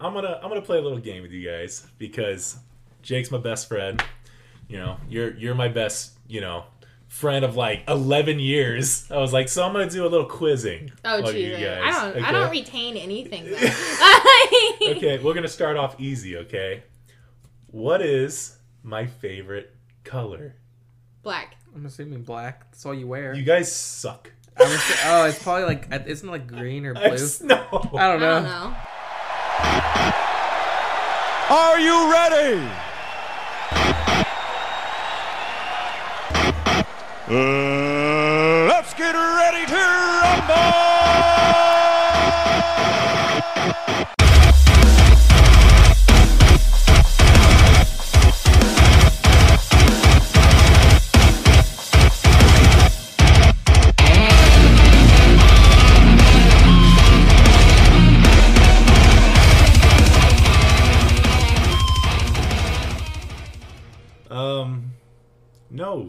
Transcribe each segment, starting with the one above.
I'm gonna I'm gonna play a little game with you guys because Jake's my best friend. You know, you're you're my best, you know, friend of like 11 years. I was like, so I'm gonna do a little quizzing. Oh on you Jesus! guys, I don't. I don't retain anything. Okay, we're gonna start off easy. Okay, what is my favorite color? Black. I'm assuming black. That's all you wear. You guys suck. I'm assu- oh, it's probably like isn't it like green or blue? s- no. I don't I don't know. Are you ready? Uh,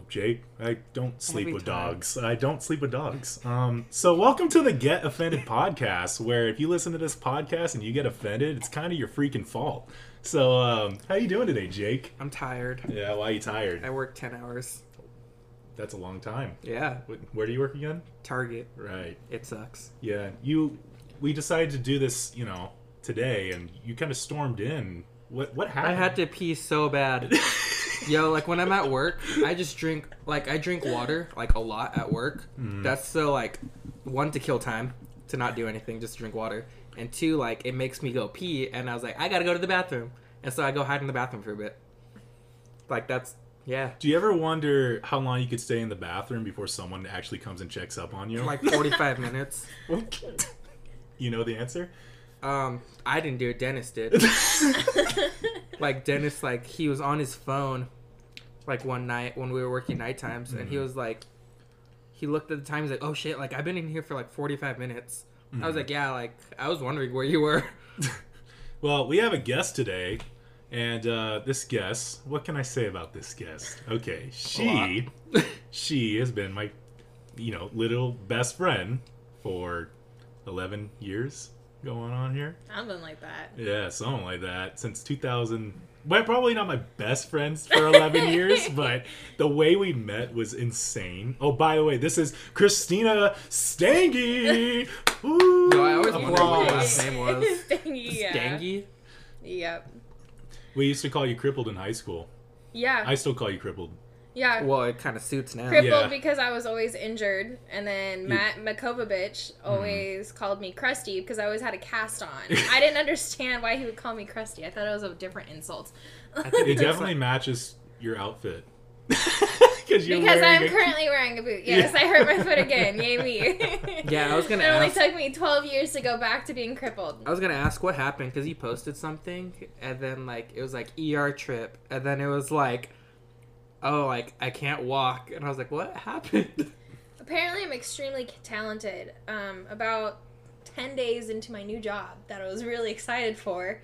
Jake. I don't sleep with dogs. I don't sleep with dogs. Um, so welcome to the Get Offended podcast, where if you listen to this podcast and you get offended, it's kind of your freaking fault. So, um, how are you doing today, Jake? I'm tired. Yeah, why are you tired? I work ten hours. That's a long time. Yeah. Where do you work again? Target. Right. It sucks. Yeah. You. We decided to do this, you know, today, and you kind of stormed in. What? What I had to pee so bad. Yo, like when I'm at work, I just drink like I drink water like a lot at work. Mm-hmm. That's so like one to kill time to not do anything, just drink water, and two like it makes me go pee, and I was like I gotta go to the bathroom, and so I go hide in the bathroom for a bit. Like that's yeah, Do you ever wonder how long you could stay in the bathroom before someone actually comes and checks up on you? like 45 minutes. you know the answer. Um, I didn't do it. Dennis did. like Dennis, like he was on his phone, like one night when we were working night times, and he was like, he looked at the time. He's like, "Oh shit! Like I've been in here for like forty five minutes." I was like, "Yeah, like I was wondering where you were." Well, we have a guest today, and uh, this guest, what can I say about this guest? Okay, she, she has been my, you know, little best friend for eleven years going on here. Something like that. Yeah, something like that since 2000. Well, probably not my best friends for 11 years, but the way we met was insane. Oh, by the way, this is Christina Stangy. Woo! Yo, I always wondered what your Applause. last name was. Stangy, yeah. Stangy. Yep. We used to call you crippled in high school. Yeah. I still call you crippled. Yeah. Well, it kind of suits now. Crippled Yeah. because I was always injured, and then Matt Makovovich always called me crusty because I always had a cast on. I didn't understand why he would call me crusty. I thought it was a different insult. It definitely matches your outfit. Because you're because I'm a- currently wearing a boot. Yes, Yeah. I hurt my foot again. Yay me. Yeah, I was gonna It only ask- took me 12 years to go back to being crippled. I was gonna ask what happened because he posted something and then like it was like ER trip and then it was like, oh like I can't walk and I was like what happened? Apparently, I'm extremely talented. Um, about 10 days into my new job that I was really excited for,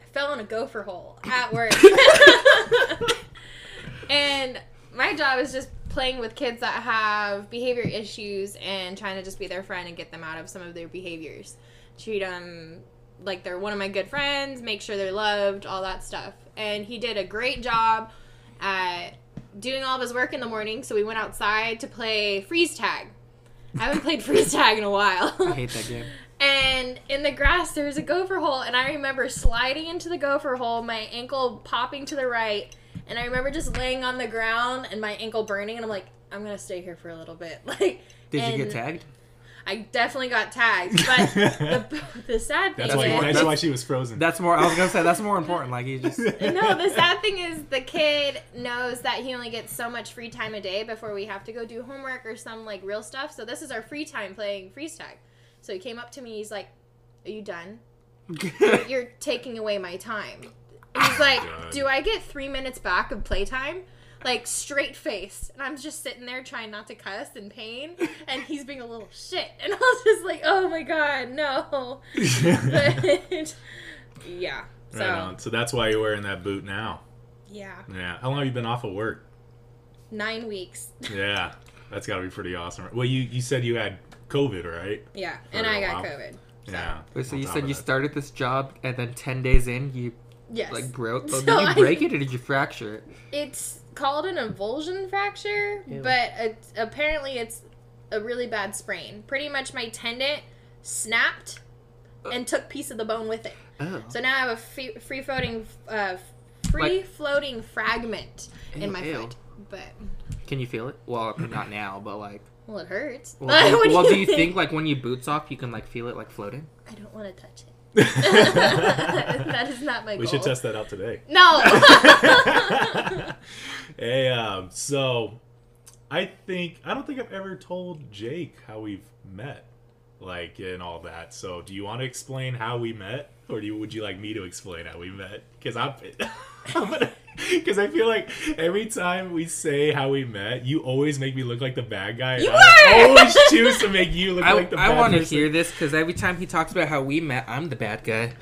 I fell in a gopher hole at work. and my job is just playing with kids that have behavior issues and trying to just be their friend and get them out of some of their behaviors. Treat them like they're one of my good friends, make sure they're loved, all that stuff. And he did a great job at doing all of his work in the morning, so we went outside to play freeze tag. I haven't played freeze tag in a while. I hate that game. And in the grass, there was a gopher hole, and I remember sliding into the gopher hole, my ankle popping to the right, and I remember just laying on the ground and my ankle burning, and I'm like, I'm gonna stay here for a little bit. Like, Did you get tagged? I definitely got tagged, but the, the sad thing That's why. is, That's why she was frozen. That's more. I was gonna say that's more important. Like he just no, the sad thing is the kid knows that he only gets so much free time a day before we have to go do homework or some like real stuff. So this is our free time playing freeze tag. So he came up to me. He's like, "Are you done? You're taking away my time." He's like, God. "Do I get three minutes back of playtime?" Like straight faced, and I'm just sitting there trying not to cuss in pain, and he's being a little shit, and I was just like, "Oh my god, no!" But yeah, so right on. So that's why you're wearing that boot now. yeah. Yeah. How long have you been off of work? nine weeks. Yeah. That's got to be pretty awesome. Well, you you said you had COVID, right? Yeah, For and I got while. COVID. Yeah. Wait, so you said you that. started this job and then ten days in you Yes. like broke. Oh, So did you I- break it or did you fracture it? It's called an avulsion fracture, Ew. but it, apparently it's a really bad sprain. Pretty much my tendon snapped and took piece of the bone with it. Oh. So now I have a free, free floating, uh, free floating fragment in my ew. foot. But Can you feel it? Well, not now, but like. well, it hurts. Well, do, What well, do you think like when you boots off, you can like feel it like floating? I don't want to touch it. that is not my We goal. should test that out today. No. hey, um, so I think I don't think I've ever told Jake how we've met, like and all that. So, do you want to explain how we met, or do you, would you like me to explain how we met? Because I'm, I'm gonna, because I feel like every time we say how we met, you always make me look like the bad guy. and You I were! always choose to make you look I, like the I bad I want to hear this because every time he talks about how we met, I'm the bad guy.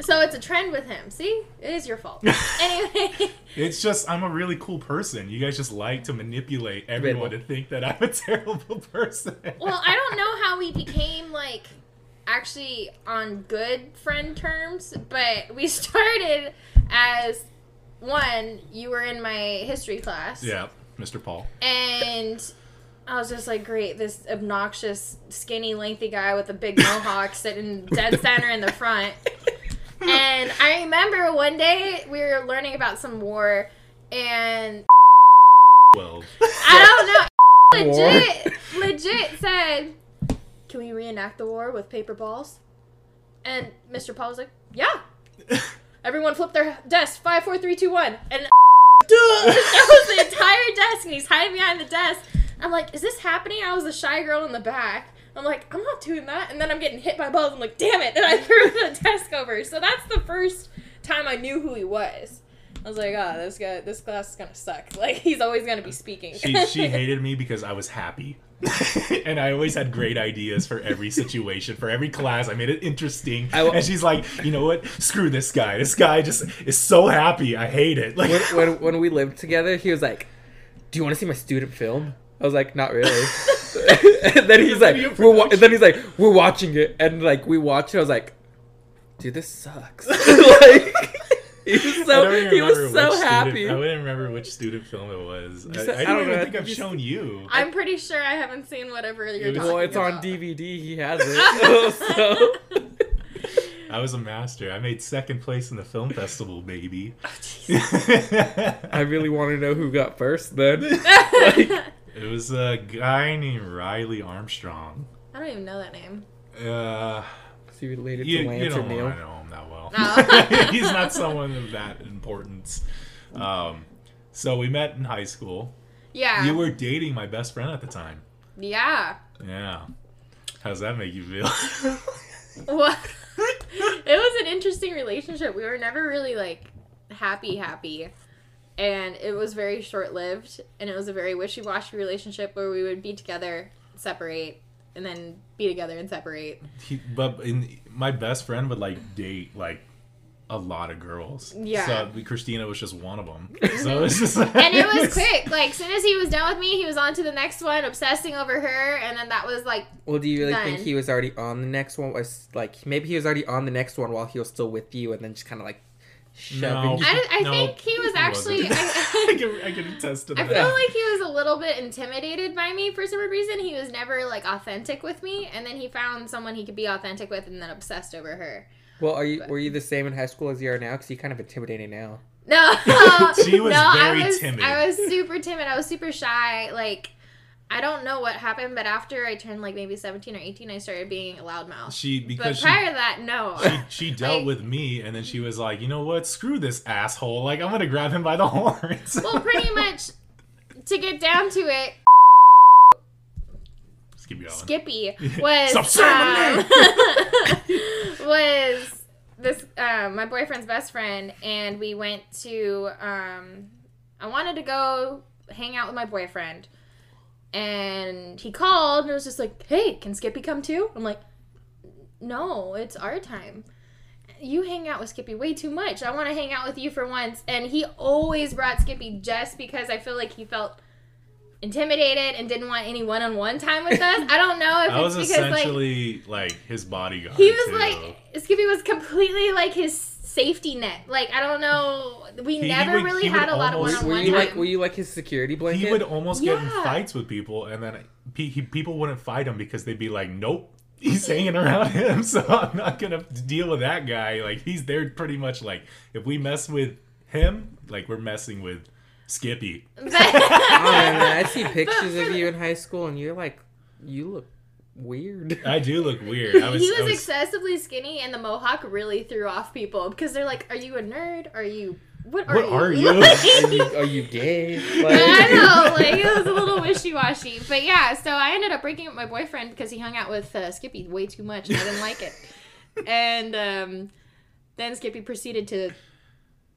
so it's a trend with him. See, it is your fault. anyway, It's just I'm a really cool person. You guys just like to manipulate everyone to think that I'm a terrible person. well, I don't know how we became like actually on good friend terms, but we started as one. You were in my history class, yeah, Mr. Paul. and I was just like, great, this obnoxious, skinny, lengthy guy with a big mohawk sitting dead center in the front. And I remember one day we were learning about some war, and Well, I don't know, legit, legit said, "Can we reenact the war with paper balls?" And Mr. Paul was like, "Yeah." Everyone flip their desk. Five, four, three, two, one, and that was the entire desk, and he's hiding behind the desk. I'm like, "Is this happening?" I was the shy girl in the back. I'm like, "I'm not doing that," and then I'm getting hit by balls. I'm like, "Damn it!" And I threw the desk over. So that's the first time I knew who he was. I was like, "Oh, this guy, this class is gonna suck. Like, he's always gonna be speaking." she she hated me because I was happy. and I always had great ideas for every situation, for every class. I made it interesting. W- and she's like, you know what? Screw this guy. This guy just is so happy. I hate it. Like, when, when when we lived together, he was like, "Do you want to see my student film?" I was like, "Not really." and then he's like, "We're wa-, and then he's like, "We're watching it," and like we watched it. I was like, "Dude, this sucks." like he was so he was so which happy. Student, I wouldn't remember which student film it was. I, Just- I, I don't don't even think think I've you- shown you. I'm pretty sure I haven't seen whatever you're It was- well, it's on. DVD. He has it. so I was a master. I made second place in the film festival, baby. I really want to know who got first. Then It was a guy named Riley Armstrong. I don't even know that name. Uh, is he related you, to you Lance or don't Neil? Want to know him that well. No. He's not someone of that importance. Um, so we met in high school. Yeah. You were dating my best friend at the time. yeah. Yeah. How's that make you feel? Well, it was an interesting relationship. We were never really like happy, happy. And it was very short lived. And it was a very wishy washy relationship where we would be together, separate, and then be together and separate. he, but in, my best friend would like date like a lot of girls. Yeah. So Christina was just one of them. So it's mhm. just like, And it was quick. Like, as soon as he was done with me, he was on to the next one, obsessing over her. And then that was like, Well, do you really think he was already on the next one? Was like maybe he was already on the next one while he was still with you, and then just kind of like shoving No. I, I No, think he was he actually. wasn't. I, I, can, I can attest to that. I that. feel like he was a little bit intimidated by me for some reason. He was never like authentic with me, and then he found someone he could be authentic with, and then obsessed over her. Well, are you were you the same in high school as you are now? Because you're kind of intimidating now. No, She was no, very I was, timid. I was super timid. I was super shy. Like, I don't know what happened, but after I turned like maybe seventeen or eighteen, I started being a loudmouth. she But because she, prior to that, no. she she dealt Like- with me and then she was like, you know what? Screw this asshole. Like I'm gonna grab him by the horns. well, pretty much to get down to it. Skippy was Stop saying my um, was this uh, my boyfriend's best friend, and we went to. Um, I wanted to go hang out with my boyfriend, and he called and it was just like, "Hey, can Skippy come too?" I'm like, "No, it's our time." You hang out with Skippy way too much. I want to hang out with you for once. And he always brought Skippy just because I feel like he felt intimidated and didn't want any one-on-one time with us. I don't know if I was it's because like like, his bodyguard. he was too. like Skippy was completely like his safety net. Like I don't know, we He never would- really he had would a lot of almost- one-on-one Were you time. like were you like his security blanket? he would almost get in Yeah. fights with people, and then pe- he, people wouldn't fight him because they'd be like, "Nope, he's hanging around him, so I'm not gonna deal with that guy." Like he's there pretty much like if we mess with him, like we're messing with Skippy. Oh man, man, I see pictures of you in high school, and you're like, you look weird. I do look weird. I was, he was, I was excessively skinny, and the mohawk really threw off people because they're like, "Are you a nerd? Are you what are What you?" are you? Are you, are you gay? Like, I know, like it was a little wishy washy, but yeah. So I ended up breaking up my boyfriend because he hung out with uh, Skippy way too much, and I didn't like it. And um, then Skippy proceeded to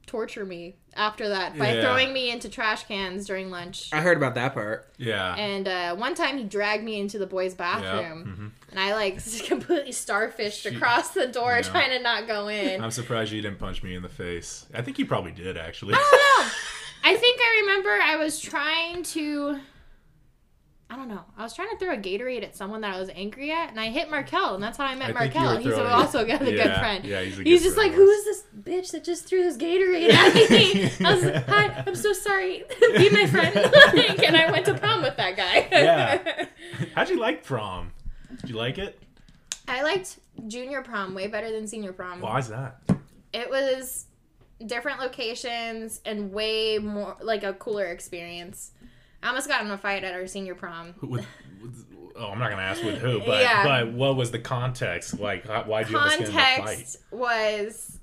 torture me after that by Yeah. throwing me into trash cans during lunch. I heard about that part. yeah. And uh, one time he dragged me into the boys' bathroom, and I like completely starfished She- across the door, Yeah. trying to not go in. I'm surprised you didn't punch me in the face. I think you probably did actually. I don't know. I think I remember I was trying to. I don't know. I was trying to throw a Gatorade at someone that I was angry at, and I hit Markel, and that's how I met I Markel. He's also a good Yeah, friend. yeah, he's a He's just like, who ours. this bitch that just threw this Gatorade at me? I was like, hi, I'm so sorry. Be my friend. And I went to prom with that guy. Yeah. How'd you like prom? Did you like it? I liked junior prom way better than senior prom. Why is that? It was different locations and way more like a cooler experience. I almost got in a fight at our senior prom. With, with, oh, I'm not gonna ask with who, but Yeah. but what was the context? Like, why'd you almost get in a fight? Context was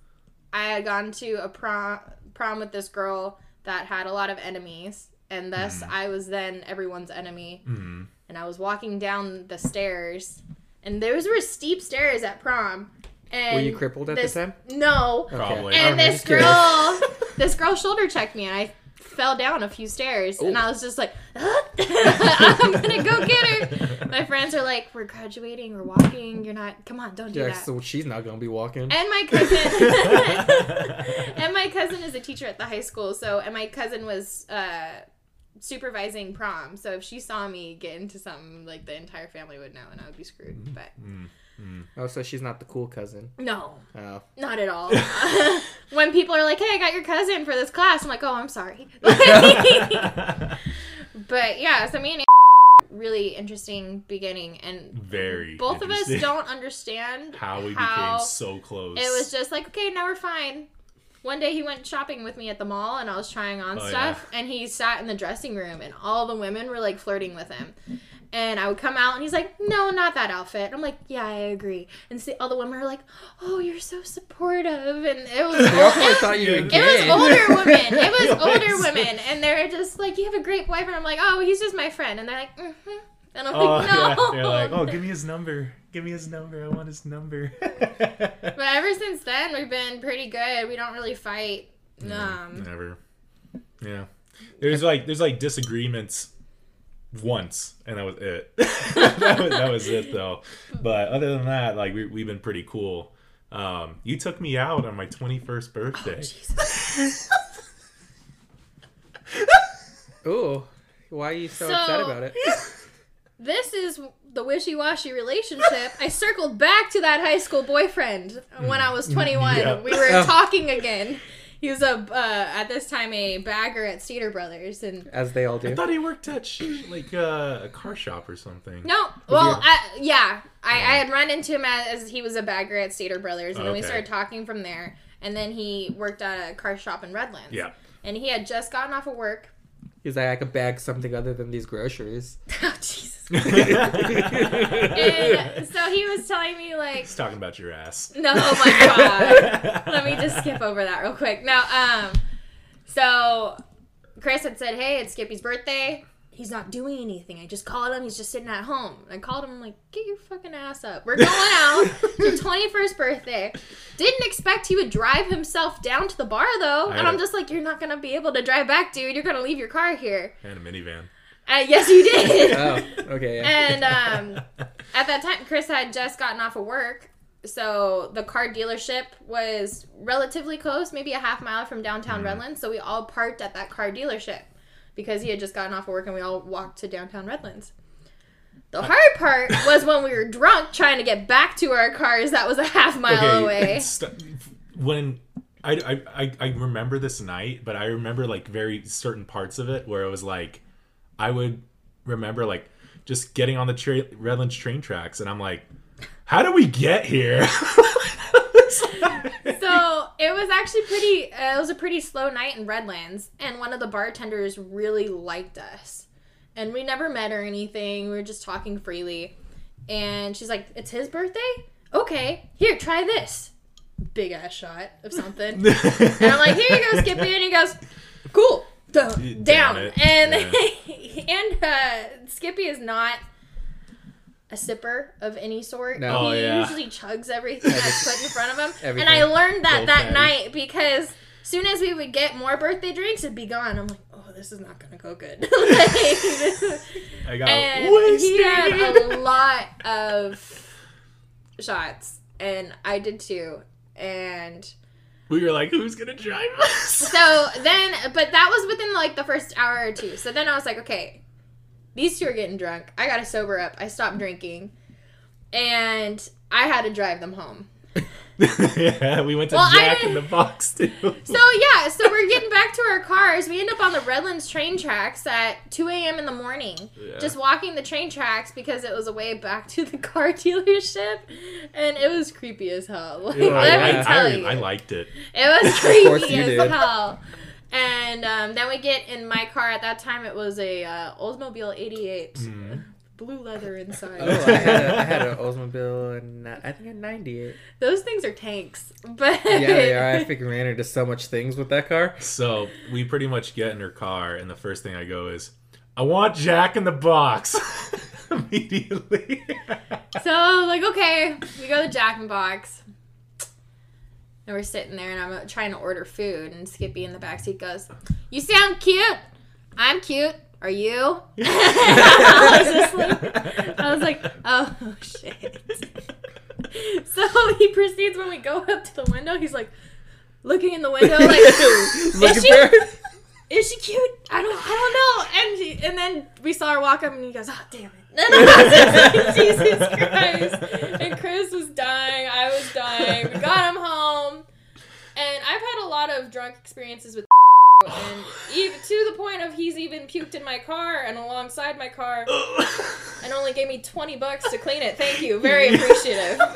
I had gone to a prom prom with this girl that had a lot of enemies, and thus Mm. I was then everyone's enemy. hmm And I was walking down the stairs, and those were steep stairs at prom. And Were you crippled at this, the time? No. Probably. And Okay, this girl, this girl shoulder checked me, and I fell down a few stairs, and I was just like, "I'm gonna go get her." My friends are like, "We're graduating, we're walking. You're not. Come on, don't do Yeah, that." so she's not gonna be walking. And my cousin, and my cousin is a teacher at the high school. So, and my cousin was uh, supervising prom. So, if she saw me get into something, like the entire family would know, and I would be screwed. But Mm. Oh, so she's not the cool cousin. no, Oh, not at all. when people are like, "Hey, I got your cousin for this class," I'm like, "Oh, I'm sorry." but yeah, so me and really interesting beginning, and Very. both of us don't understand How we how became so close. It was just like, okay, now we're fine. One day he went shopping with me at the mall and I was trying on Oh, stuff and he sat in the dressing room and all the women were like flirting with him. And I would come out and he's like, no, not that outfit. And I'm like, yeah, I agree. And see, all the women are like, oh, you're so supportive. And it was, I also it, thought you were It was older women. It was older women. And they're just like, you have a great boyfriend. I'm like, oh, he's just my friend. And they're like, mm-hmm. And I'm Oh, like, no. yeah. They're like, oh, give me his number. Give me his number. I want his number. But ever since then, we've been pretty good. We don't really fight. Um, Never. Yeah. There's like there's like disagreements once, and that was it. that, was, that was it though. But other than that, like we we've been pretty cool. Um, you took me out on my 21st birthday. Ooh, why are you so, So- upset about it? This is the wishy-washy relationship. I circled back to that high school boyfriend when I was 21. Yeah. We were talking again. He was a uh, at this time a bagger at Stater Brothers, and As they all do. I thought he worked at sh- like uh, a car shop or something. no, well, he- I, yeah, I, I had run into him as, as he was a bagger at Stater Brothers, and then we started talking from there. And then he worked at a car shop in Redlands. Yeah. and he had just gotten off of work. He's like, I could bag something other than these groceries. oh Jesus! and so he was telling me like He's talking about your ass. No, oh my god. Let me just skip over that real quick. Now, um, so Chris had said, "Hey, it's Skippy's birthday. He's not doing anything. I just called him. He's just sitting at home." I called him. I'm like, "Get your fucking ass up. We're going out. It's your 21st birthday." Didn't expect he would drive himself down to the bar though, I and I'm had- just like, "You're not gonna be able to drive back, dude. You're gonna leave your car here." And a minivan. Uh, yes, you did. Oh, okay. Yeah. And um, at that time, Chris had just gotten off of work, so the car dealership was relatively close, maybe a half mile from downtown Redlands. So we all parked at that car dealership. Because he had just gotten off of work and we all walked to downtown Redlands. The uh, hard part was when we were drunk trying to get back to our cars that was a half mile away. st- when I, I I I remember this night, but I remember like very certain parts of it where it was like I would remember like just getting on the tra- Redlands train tracks, and I'm like, how do we get here? so it was actually pretty uh, it was a pretty slow night in redlands and one of the bartenders really liked us. And we never met or anything we were just talking freely. And she's like it's his birthday? Okay here try this. Big ass shot of something. And i'm like here you go skippy and he goes cool down, and and uh, skippy is not a sipper of any sort. No. Oh, he yeah. usually chugs everything that's put in front of him. Everything. And I learned that that night because soon as we would get more birthday drinks, it'd be gone. I'm like, oh, this is not gonna go good. Like, I got and wasted. he had a lot of shots, and I did too. And we were like, who's gonna drive us? so then, but that was within like the first hour or two. So then I was like, okay, these two are getting drunk. I gotta sober up. I stopped drinking, and I had to drive them home. yeah, we went to Well, Jack in the Box too. So yeah, so we're getting back to our cars. We end up on the Redlands train tracks at 2 a.m. in the morning, Yeah. just walking the train tracks because it was a way back to the car dealership, and it was creepy as hell. Like, I, let I, me tell re- you, I liked it. it was creepy as did. hell. And um, then we get in my car. At that time, it was a uh, Oldsmobile '88, Mhm. blue leather inside. Oh, I had a, I had an Oldsmobile and I think a 98. Those things are tanks, but Yeah, they are. I freaking ran into so much things with that car. So we pretty much get in her car, and the first thing I go is, "I want Jack in the Box." Immediately. So like, okay, we go to Jack in the Box. And we're sitting there, and I'm uh, trying to order food, and Skippy in the backseat goes, "You sound cute. I'm cute. Are you?" I was just like, I was like, "Oh shit." So he proceeds when we go up to the window. He's like, looking in the window, like, Looking she- is she cute? I don't, I don't know. And she, and then we saw her walk up, and he goes, "Oh, damn it!" And I was just like, Jesus Christ! And Chris was dying. I was dying. We got him home, and I've had a lot of drunk experiences with. And even to the point of he's even puked in my car and alongside my car, and only gave me twenty bucks to clean it. Thank you, very appreciative. I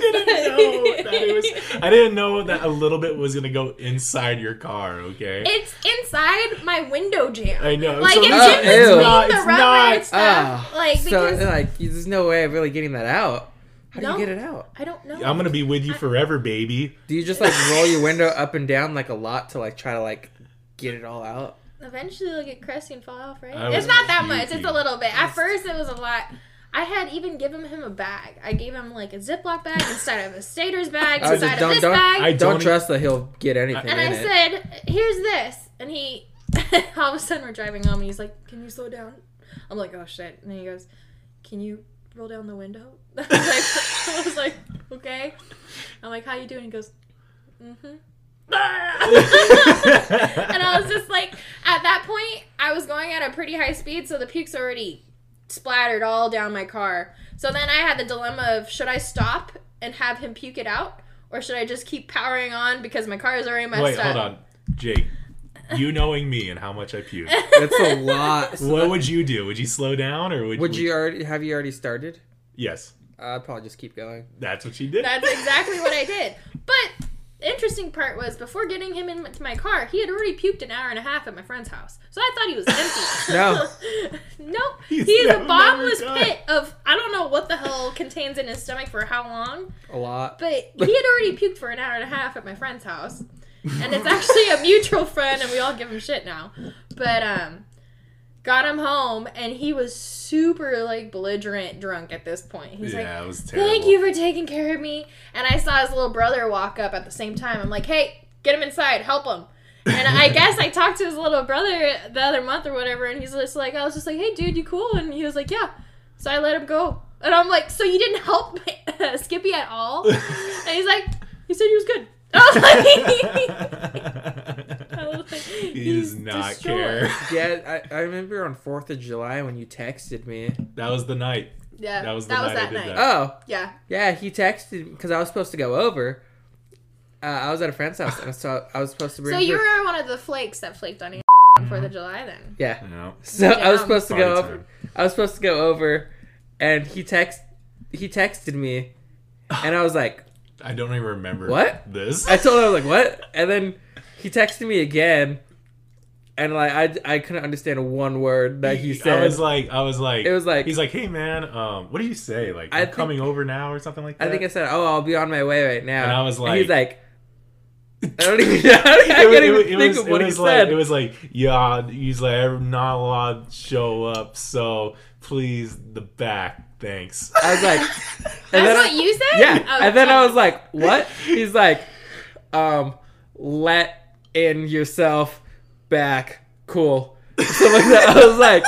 didn't know that it was. I didn't know that a little bit was gonna go inside your car. Okay. It's inside my window jamb. I know. Like so it's it's- Oh, in ew. between It's not- the it's rubber not. and stuff. Ah, like so like, there's no way of really getting that out. How do No. you get it out? I don't know. I'm gonna be with you forever, baby. Do you just like roll your window up and down like a lot to like try to like get it all out? Eventually, it'll get crusty and fall off, right? I It's not that puking. much. It's a little bit. At first, it was a lot. I had even given him a bag. I gave him like a Ziploc bag inside of a Stater's bag, just inside of don't- this don't- bag. I Don't don't- trust that he'll get anything and in I it. said, "Here's this," and he, all of a sudden, we're driving home, and he's like, "Can you slow down?" I'm like, "Oh shit!" And he goes, "Can you roll down the window?" I was like, I was like "Okay." I'm like, "How you doing?" He goes, "Mm-hmm." and I was just like, at that point, I was going at a pretty high speed, so the puke's already splattered all down my car. So then I had the dilemma of should I stop and have him puke it out, or should I just keep powering on because my car is already messed Wait, up? hold on, Jake. You knowing me and how much I puke. It's a lot. what would you do? Would you slow down or would Would you already have you already started? Yes, I'd probably just keep going. that's what she did. That's exactly what I did. But the interesting part was before getting him into my car, he had already puked an hour and a half at my friend's house. So I thought he was empty. No. nope. He's He's, a bottomless pit of I don't know what the hell contains in his stomach for how long, A lot. but he had already puked for an hour and a half at my friend's house. And it's actually a mutual friend and we all give him shit now. But um got him home and he was super like belligerent drunk at this point. He's like yeah, it was terrible. Thank you for taking care of me. And I saw his little brother walk up at the same time. I'm like, hey, get him inside, help him. And I guess I talked to his little brother the other month or whatever, and he's just like, I was just like, hey, dude, you cool? And he was like, yeah. So I let him go. And I'm like, so you didn't help Skippy at all? And he's like, he said he was good. I was like, I was like, He does He's not destroyed. care. Yeah, I, I remember on Fourth of July when you texted me. That was the night. Yeah, That was the night I that night. that. Oh, Yeah, yeah, he texted me because I was supposed to go over. Uh, I was at a friend's house, and so I was supposed to bring. so you her- were one of the flakes that flaked on you on Fourth of July. Then Yeah. You know, So I was supposed to Party go over. time. I was supposed to go over, and he text he texted me, and I was like, I don't even remember What? this. I told him I was like, what? And then he texted me again, and like I I couldn't understand one word that he said. I was like, I was like, It was like- he's like, hey man, um, what do you say? Like, I'm think- coming over now or something like that. I think I said, "Oh, I'll be on my way right now." And I was like he's like- I don't even. Know. I it, even it, think was, of what he like said. it was like yeah he's like I'm not allowed to show up so please the back thanks I was like, that's and then what I, you said. yeah, Oh, and then I was like, "What?" He's like, "Um, let in yourself back, cool." So like that, I was like,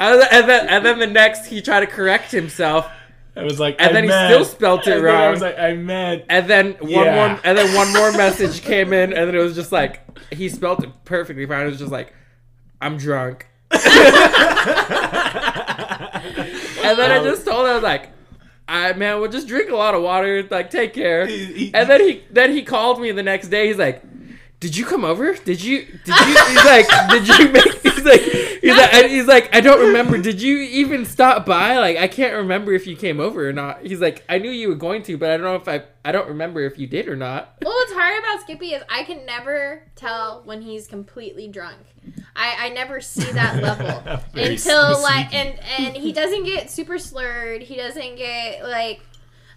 I was, and then and then the next he tried to correct himself, I was like And I then he still spelt it and then I was like I meant and then one Yeah. more, and then one more message came in, and then it was just like he spelt it perfectly fine. It was just like, "I'm drunk," and then I um, just told him I was like. I man, we'll just drink a lot of water. Like, take care. And then he then he called me the next day. He's like, "Did you come over? Did you? Did you?" He's like, "Did you make?" He's like, "He's like, I- he's like, I don't remember. Did you even stop by? Like, I can't remember if you came over or not." He's like, "I knew you were going to, but I don't know if I I don't remember if you did or not." Well, what's hard about Skippy is I can never tell when he's completely drunk. I, I never see that level until like and and he doesn't get super slurred. He doesn't get like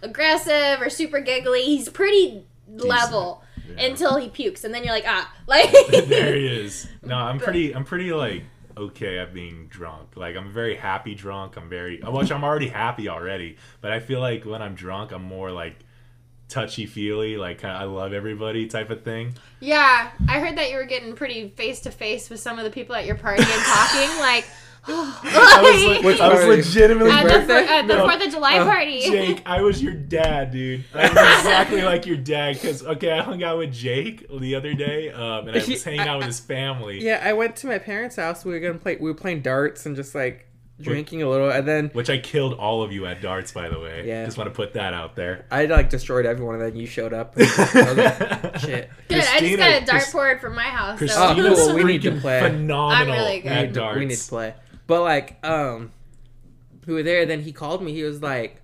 aggressive or super giggly. He's pretty level Yeah. until he pukes, and then you're like ah like. there he is no I'm pretty I'm pretty like okay at being drunk like I'm very happy drunk I'm very which I'm already happy already but I feel like when I'm drunk I'm more like touchy feely like I love everybody type of thing Yeah, I heard that you were getting pretty face to face with some of the people at your party and talking like. I was, like, Which I was party? legitimately at the, birthday? fir- at the No. Fourth of July Oh, party. Jake, I was your dad, dude. I was exactly like your dad. Because okay, I hung out with Jake the other day, um, and I was hanging out with his family. Yeah, I went to my parents' house. We were gonna play. We were playing darts and just like drinking a little, and then Which I killed all of you at darts, by the way. Yeah. Just want to put that out there. I like destroyed everyone, and then you showed up. And I was like, Shit. Good, I just got a Chris- dartboard from my house. So. Oh, cool, we need to play. phenomenal I'm really good. at we need to play. But like, um, we were there. Then he called me. He was like,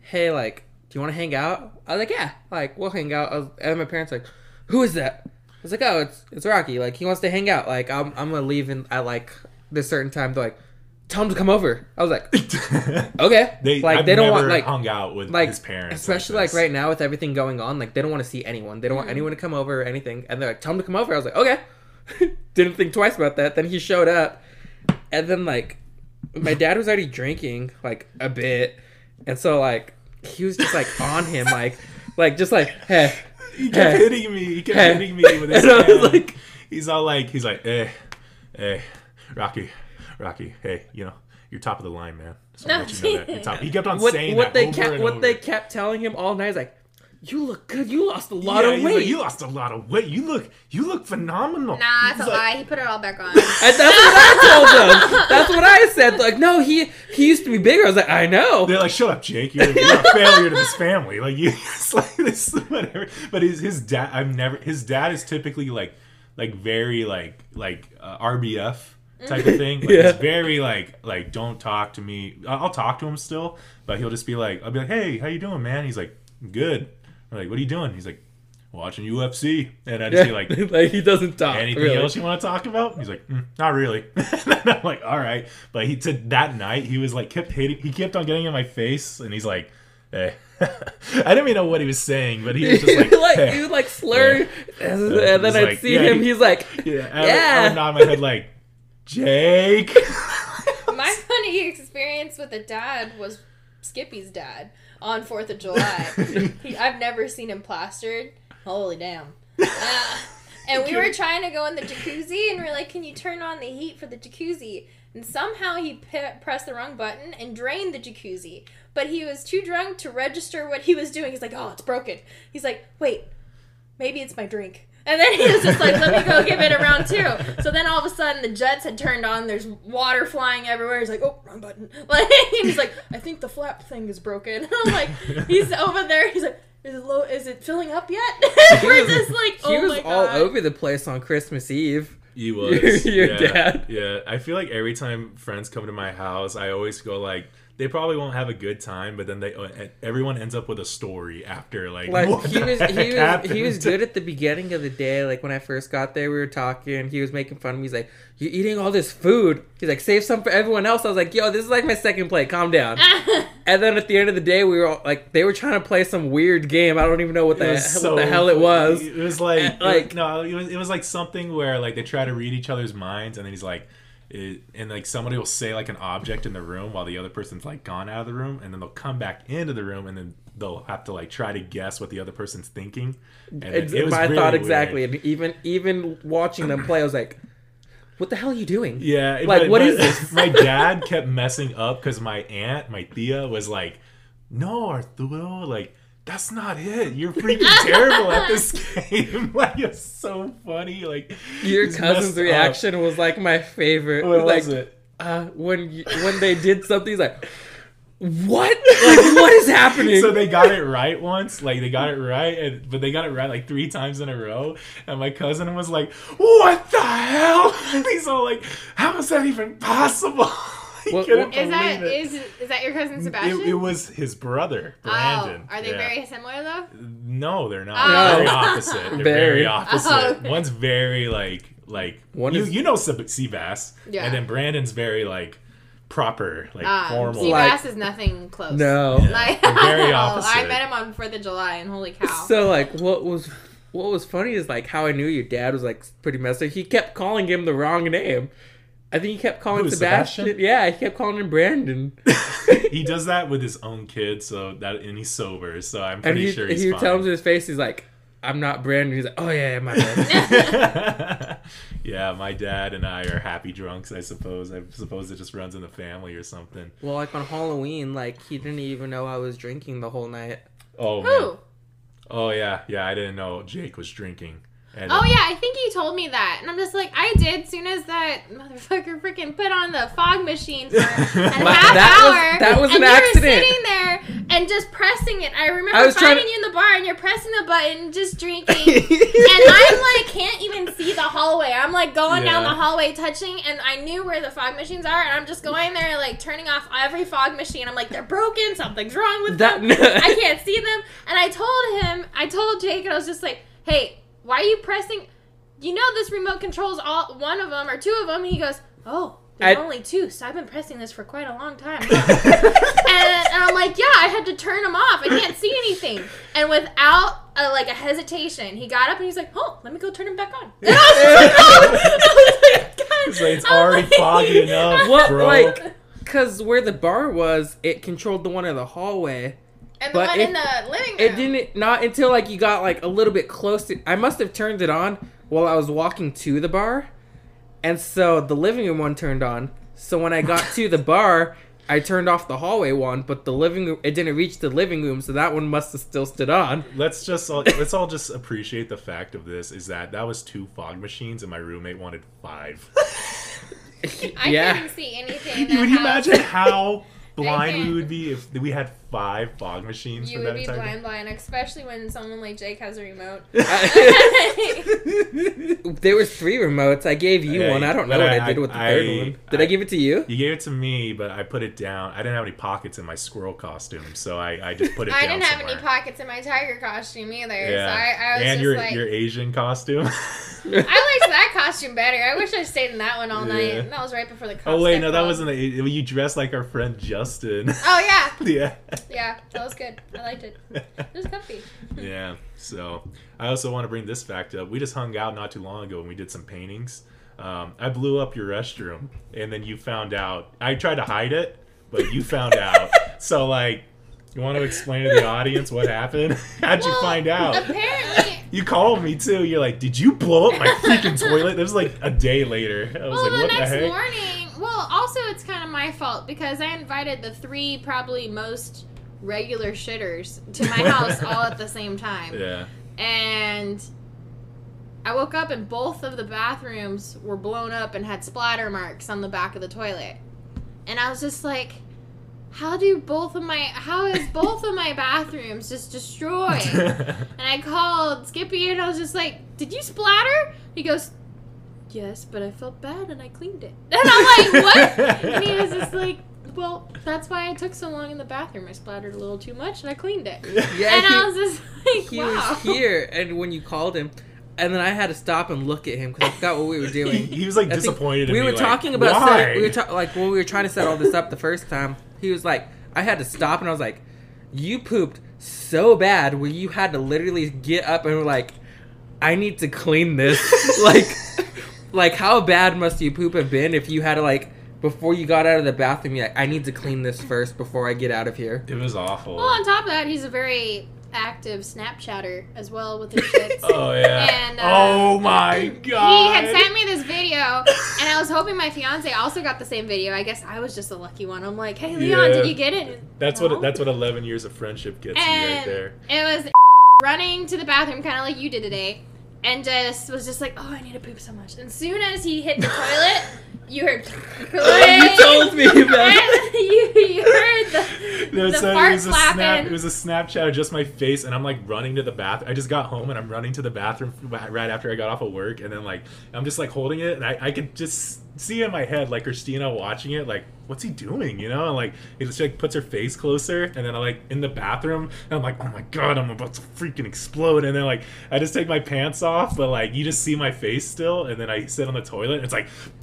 "Hey, like, do you want to hang out?" I was like, "Yeah, like, we'll hang out." I was, and my parents like, "Who is that?" I was like, "Oh, it's it's Rocky. Like, he wants to hang out. Like, I'm I'm gonna leave in at like this certain time. They're like, tell him to come over." I was like, "Okay." they like I've they don't never want like hung out with like his parents, especially like, this. right now with everything going on like they don't want to see anyone they don't Mm. want anyone to come over or anything and they're like tell him to come over i was like okay didn't think twice about that then he showed up and then like my dad was already drinking like a bit and so like he was just like on him like like just like hey He kept Hey. hitting me. He kept Hey. hitting me with his And I was hand. like- he's all like, he's like, hey, hey, Rocky, Rocky, hey, you know, you're top of the line, man. Wanna No, let you know that. You're top. He kept on what, saying what that they kept what over. they kept telling him all night is like you look good you lost a lot Yeah, of weight like, you lost a lot of weight. You look, you look phenomenal. Nah, it's a like- lie. He put it all back on. and that's what I told them. That's what I said. Like, no, he he used to be bigger. I was like, I know. They're like, shut up, Jake. You're, you're a failure to this family. Like you, it's like this, whatever. But his his dad, I've never. His dad is typically like, like very like like uh, RBF type of thing. Like, Yeah. He's very like like don't talk to me. I'll talk to him still, but he'll just be like, I'll be like, hey, how you doing, man? He's like, good. I'm like, what are you doing? He's like, watching UFC, and I just be like. like he doesn't talk. Anything really. else you want to talk about? He's like, mm, not really. and I'm like, all right. But he said that night he was like kept hitting. He kept on getting in my face, and he's like, hey. I didn't even know what he was saying, but he was just like, like hey. he would like slur, and, and then I'd like, see yeah, him. he- he's like, yeah. I, would- I Yeah. would nod my head like, Jake. My funny experience with a dad was Skippy's dad on Fourth of July. he, I've never seen him plastered. Holy damn! Uh, and we were trying to go in the jacuzzi, and we are like, "Can you turn on the heat for the jacuzzi?" And somehow he pe- pressed the wrong button and drained the jacuzzi. But he was too drunk to register what he was doing. He's like, "Oh, it's broken." He's like, "Wait." maybe it's my drink. And then he was just like, let me go give it a round two. So then all of a sudden the jets had turned on. There's water flying everywhere. He's like, oh, wrong button. Like, he's like, I think the flap thing is broken. I'm like, he's over there. He's like, is it low? Is it filling up yet? We're just like, he oh was my all god. over the place on Christmas Eve. He was Your yeah, dad? Yeah, I feel like every time friends come to my house, I always go like, they probably won't have a good time, but then they uh, everyone ends up with a story after like. Like what he the was, heck he was, he was good at the beginning of the day. Like when I first got there, we were talking. He was making fun of me. He's like, "You're eating all this food." He's like, "Save some for everyone else." I was like, "Yo, this is like my second plate. Calm down." and then at the end of the day, we were all, like, they were trying to play some weird game. I don't even know what It the was what so the hell it was. It was like, like- no, it was, it was like something where like they try to read each other's minds, and then he's like, it, and like somebody will say like an object in the room while the other person's like gone out of the room, and then they'll come back into the room, and then they'll have to like try to guess what the other person's thinking. And it, it was my really thought weird. exactly. And even even watching them play, I was like, "What the hell are you doing?" Yeah, Like, but- what but is this? my dad kept messing up because my aunt, my Thea, was like, "No, Arturo, like that's not it. You're freaking terrible at this game. like it's so funny. Like Your cousin's messed up. reaction was like my favorite. What like, was it? Uh, when you, when they did something, he's like, "What? Like, what is happening?" So they got it right once, like they got it right, and, but they got it right like three times in a row. And my cousin was like, "What the hell?" And he's all like, "How is that even possible?" He What- couldn't what- Is that it. is is that your cousin Sebastian? It, it was his brother, Brandon. Oh, are they Yeah. very similar though? No, they're not. Oh. They're very opposite. They're very, Very. opposite. Oh, okay. One's very like like One you is- you know Seb- Seabass, Yeah. and then Brandon's very like proper, like Um, formal. Seabass Like- is nothing close. no. Yeah. Like, They're very I met him on Fourth of July, and holy cow! So like, what was what was funny is like how I knew your dad was like pretty messed up. He kept calling him the wrong name. I think he kept calling Who, Sebastian. Sebastian? Yeah, he kept calling him Brandon. he does that with his own kids, so that and he's sober, so I'm And pretty he, sure he's would fine. tell him to his face, he's like, "I'm not Brandon." He's like, "Oh yeah, yeah my bad." yeah, my dad and I are happy drunks. I suppose. I suppose it just runs in the family or something. well, like on Halloween, like he didn't even know I was drinking the whole night. Oh man. Oh yeah, yeah. I didn't know Jake was drinking. And Oh yeah, I think you told me that, and I'm just like, I did. Soon as that motherfucker freaking put on the fog machine for a half that was- hour, that was and an you accident. were sitting there and just pressing it. I remember I was finding to- you in the bar, and you're pressing the button, just drinking, and I'm like, can't even see the hallway. I'm like going down the hallway, touching, and I knew where the fog machines are, and I'm just going there, like turning off every fog machine. I'm like, they're broken. Something's wrong with That- them. I can't see them. And I told him, I told Jake, and I was just like, hey, why are you pressing? You know this remote controls all one of them or two of them. And he goes, oh, there's I- only two, so I've been pressing this for quite a long time. and, and I'm like, yeah, I had to turn them off. I can't see anything. And without a, like a hesitation, he got up and he's like, oh, let me go turn them back on. And I was like, oh. I was like, oh God. It's like, it's already like- foggy enough, What, bro. like, because where the bar was, it controlled the one in the hallway. And the But one it- in the living room. It didn't not until like you got like a little bit close to. I must have turned it on while I was walking to the bar, and so the living room one turned on. So when I got to the bar, I turned off the hallway one, but the living room it didn't reach the living room, so that one must have still stood on. let's just all, let's all just appreciate the fact of this is that that was two fog machines and my roommate wanted five. I yeah. couldn't see anything. In that Would you house. imagine how blind we would be if we had five fog machines You for would that be entire blind, blind, especially when someone like Jake has a remote. There was three remotes. I gave you Hey, one. I don't know what I, I- did with the I- third one. Did I, I- give it to you? You gave it to me, but I put it down. I didn't have any pockets in my squirrel costume, so I, I just put it down. I didn't have somewhere. any pockets in my tiger costume either, Yeah, so I, I was and just your like, your Asian costume. I liked that costume better. I wish I stayed in that one all night. And that was right before the. Oh, cops oh wait, no, that wasn't the. You dressed like our friend Justin. Oh yeah, yeah. yeah, that was good. I liked it. It was comfy. yeah. So I also want to bring this fact up. We just hung out not too long ago and we did some paintings. Um, I blew up your restroom, and then you found out. I tried to hide it, but you found out. So like, you want to explain to the audience what happened? How'd you Well, find out? Apparently, You called me too. You're like, did you blow up my freaking toilet? It was like a day later. I was well, like, the what the next heck? morning. Well, also it's kind of my fault because I invited the three probably most regular shitters to my house all at the same time. Yeah. and I woke up and both of the bathrooms were blown up and had splatter marks on the back of the toilet. And I was just like, how do both of my how is both of my bathrooms just destroyed? and I called Skippy and I was just like, Did you splatter? He goes, Yes, but I felt bad and I cleaned it. And I'm like, What? And he was just like, Well, that's why I took so long in the bathroom. I splattered a little too much and I cleaned it. Yeah, and he- I was just like, he Wow. was here, and when you called him, and then I had to stop and look at him because I forgot what we were doing. he was like I think disappointed. in We me, were like, talking about why? set, we were ta- like when we were trying to set all this up the first time. He was like, I had to stop, and I was like, "You pooped so bad where you had to literally get up and were like, I need to clean this. like, like how bad must you poop have been if you had to like before you got out of the bathroom? You're like, I need to clean this first before I get out of here. it was awful. Well, on top of that, he's a very active Snapchatter as well with his shits. oh yeah. And, uh, oh my god. He had sent me this video, and I was hoping my fiance also got the same video. I guess I was just a lucky one. I'm like, "Hey, Leon, Yeah. did you get it?" That's No. what that's what 11 years of friendship gets you right there. it was running to the bathroom, kind of like you did today, and just was just like, "Oh, I need to poop so much." And as soon as he hit the toilet, you heard. you told me about And you, you heard the, No, the so fart it was a snap. It was a Snapchat of just my face, and I'm like running to the bathroom. I just got home, and I'm running to the bathroom right after I got off of work, and then like I'm just like holding it, and I, I could just see in my head like Christina watching it, like what's he doing, you know? And like it just like puts her face closer, and then I like in the bathroom, and I'm like, oh my god, I'm about to freaking explode, and then like I just take my pants off, but like you just see my face still, and then I sit on the toilet, and it's like.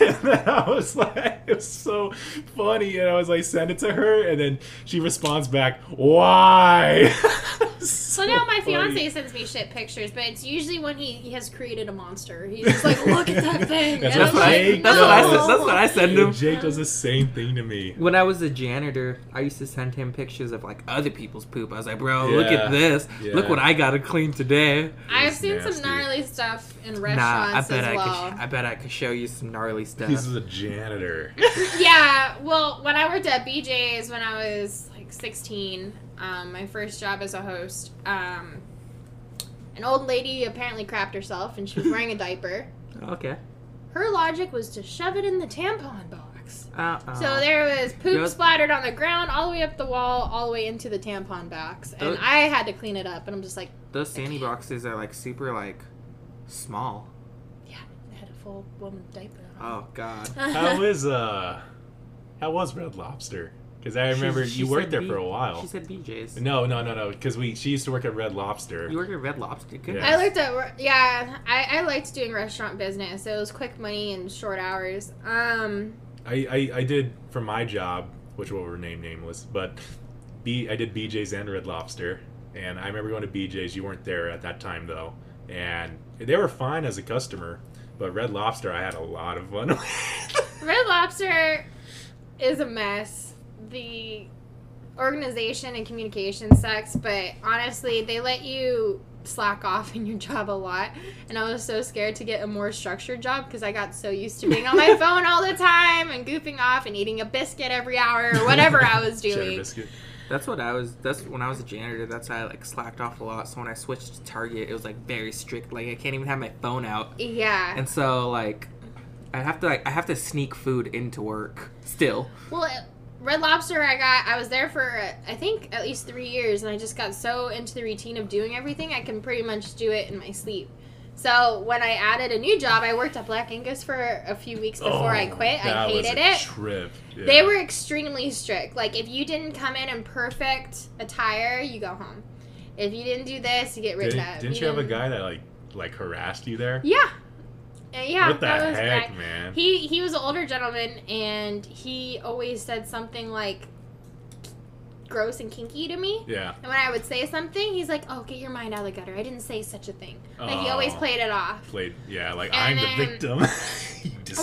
and then I was like, it was so funny, and I was like, send it to her, and then she responds back, "Why?" So now my fiance sends me shit pictures, but it's usually when he, he has created a monster. He's just like, look at that thing. That's and what I'm like, That's what I said. That's what I send him. Jake does the same thing to me. When I was a janitor, I used to send him pictures of like other people's poop. I was like, bro, look at this. Look what I gotta clean today. I've It's seen nasty. some gnarly stuff in Nah, I restaurants bet as I well. could. I bet I could show you some gnarly stuff. He's a janitor. yeah, well, when I worked at BJ's when I was like 16, um, my first job as a host, um, an old lady apparently crapped herself and she was wearing a diaper. okay. Her logic was to shove it in the tampon box. Uh-uh. So there was poop Yep. splattered on the ground, all the way up the wall, all the way into the tampon box, and Those- I had to clean it up. And I'm just like, those sandy boxes are like super like small. yeah, I had a full woman diaper. on. Oh god. How is uh, how was Red Lobster? Because I remember She- she you worked said there B- for a while. She said BJ's. No, no, no, no. Because we she used to work at Red Lobster. You worked at Red Lobster. Good. Yeah. I looked at yeah, I, I liked doing restaurant business. It was quick money and short hours. Um, I, I, I did for my job, which will remain nameless, but B I did BJ's and Red Lobster, and I remember going to BJ's. You weren't there at that time though, and they were fine as a customer, but Red Lobster I had a lot of fun. with. Red Lobster is a mess. The organization and communication sucks, but honestly, they let you slack off in your job a lot. And I was so scared to get a more structured job because I got so used to being on my phone all the time and goofing off and eating a biscuit every hour or whatever I was doing. That's what I was. That's when I was a janitor. That's how I like slacked off a lot. So when I switched to Target, it was like very strict. Like I can't even have my phone out. Yeah. And so like, I have to like I have to sneak food into work still. Well, Red Lobster, I got. I was there for uh, I think at least three years, and I just got so into the routine of doing everything, I can pretty much do it in my sleep. So when I added a new job, I worked at Black Angus for a few weeks before I Oh, quit. I that was hated it. Trip. Yeah. They were extremely strict. Like if you didn't come in in perfect attire, you go home. If you didn't do this, you get written Didn't, up. didn't you have a didn't- guy that like like harassed you there? Yeah. Yeah. what the that was heck, great. man? He he was an older gentleman, and he always said something like gross and kinky to me. yeah. And when I would say something, he's like, "Oh, get your mind out of the gutter. I didn't say such a thing." Like he always Oh. played it off. Played. Yeah. Like And I'm the victim.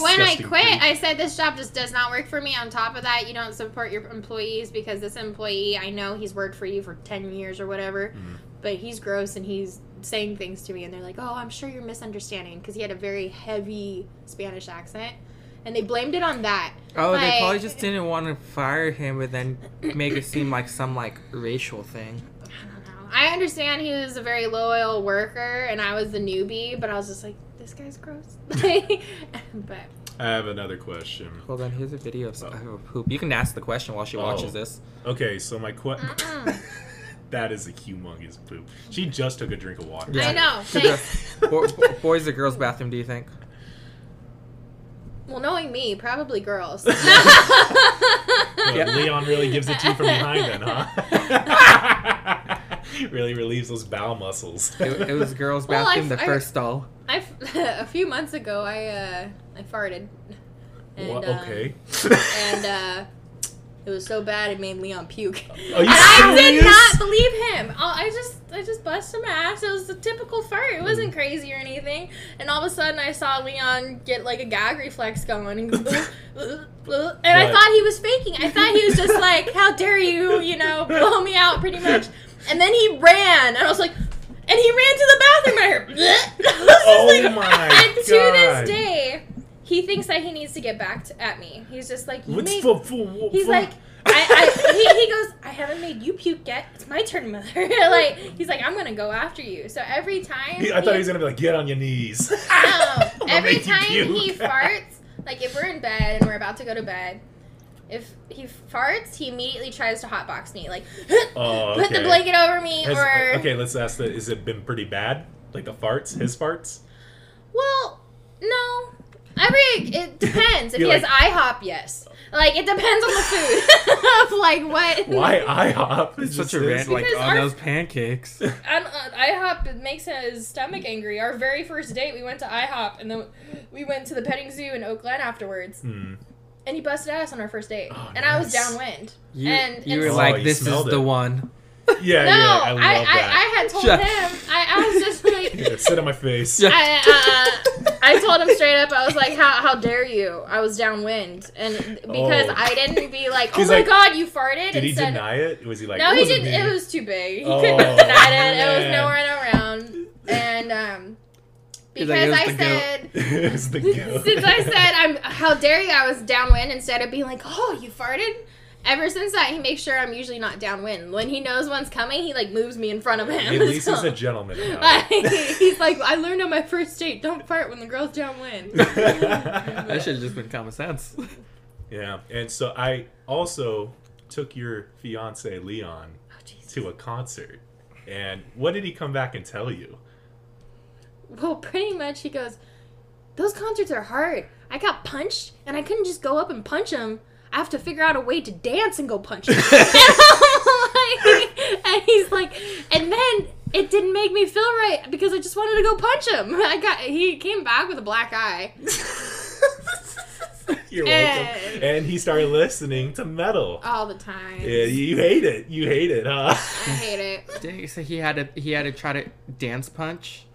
When I quit. I said this job just does not work for me. On top of that, you don't support your employees because this employee, I know he's worked for you for 10 years or whatever, Mhm. but he's gross and he's saying things to me and they're like, "Oh, I'm sure you're misunderstanding" because he had a very heavy Spanish accent. And they blamed it on that. Oh, they probably just didn't want to fire him, but then make it seem like some like racial thing. I don't know. I understand he was a very loyal worker, and I was the newbie, but I was just like, this guy's gross. but I have another question. Hold on, here's a video of, oh. of a poop. You can ask the question while she oh. watches Oh. this. Okay, so my question. That is a humongous poop. She just took a drink of water. I know. Thanks. bo- bo- boys or girls bathroom, do you think? Well, knowing me, probably girls. Well, Leon really gives it to you from behind, then, huh? really relieves those bowel muscles. It, it was girls bathroom, I- the I- first stall. I a few months ago, I uh, I farted. And, What? Okay. and uh, it was so bad it made Leon puke. Are you and I did not believe him. I just I just busted my ass. It was a typical fart. It wasn't crazy or anything. And all of a sudden, I saw Leon get like a gag reflex going, and, and I thought he was faking. I thought he was just like, "How dare you?" You know, blow me out, pretty much. And then he ran, and I was like. And he ran to the bathroom. I heard, I Oh like- my And to this day, he thinks that he needs to get back to, at me. He's just like, you What's made- for, for, for, He's like, I, I he, he goes, I haven't made you puke yet. It's my turn, mother. like he's like, I'm gonna go after you. So every time He- I thought he was gonna be like, get on your knees. Um, no. Every time he farts, like if we're in bed and we're about to go to bed, if he farts, he immediately tries to hotbox me, like Oh, put the blanket over me, Has- or uh, okay, let's ask that. Has it been pretty bad? Like the farts, his farts? well, no. Every it depends. If he You're has like- IHOP, yes. Like it depends on the food. of like what. Why IHOP? It's such just a this? rant, like, Because on our- those pancakes. And uh, IHOP makes his stomach angry. Our very first date, we went to IHOP, and then we went to the petting zoo in Oakland afterwards. Hmm. And he busted ass on our first date, Oh, and I was downwind. You, And- you and were so- Oh, like, this is smelled the one. Yeah, no, yeah, I I, love I, that. I, had told Shut- him. I, I was just like, Yeah, sit on my face. Yeah. I, uh, I told him straight up. I was like, "How how dare you?" I was downwind, and because Oh. I didn't be like, "Oh He's my like- god, you farted." Did he Instead- deny it? Was he like? No, he didn't. me." It was too big. He Oh, couldn't deny denied it. It was man. nowhere around. And um, because like, I the goat." said. it was the goat. Since I said I'm how dare you, I was downwind instead of being like, oh, you farted. Ever since that, he makes sure I'm usually not downwind. When he knows one's coming, he like moves me in front of him. At least So- he's a gentleman. About He's like, I learned on my first date, don't fart when the girl's downwind. it. That should have just been common sense. yeah, and so I also took your fiance Leon Oh, to a concert, and what did he come back and tell you? Well, pretty much he goes, those concerts are hard. I got punched, and I couldn't just go up and punch him. I have to figure out a way to dance and go punch him. and, like- and he's like, and then it didn't make me feel right because I just wanted to go punch him. I got he came back with a black eye. You're welcome. And- And he started listening to metal. all the time. Yeah, you hate it. You hate it, huh? I hate it. Dang, so he had to he had to try to dance punch.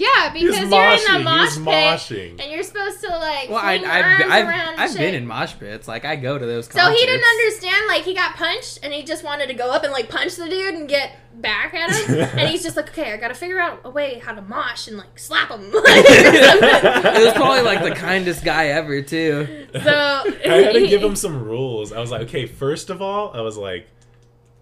Yeah, He was because you're in moshing, the mosh was pit, moshing. and you're supposed to like Well, I, I've, arms I've, around I've been in mosh pits. Like I go to those. Concerts. So Concerts. he didn't understand. Like he got punched, and he just wanted to go up and like punch the dude and get back at him. and he's just like, okay, I gotta figure out a way how to mosh and like slap him. It was probably like the kindest guy ever too. so I had to give him some rules. I was like, okay, first of all, I was like,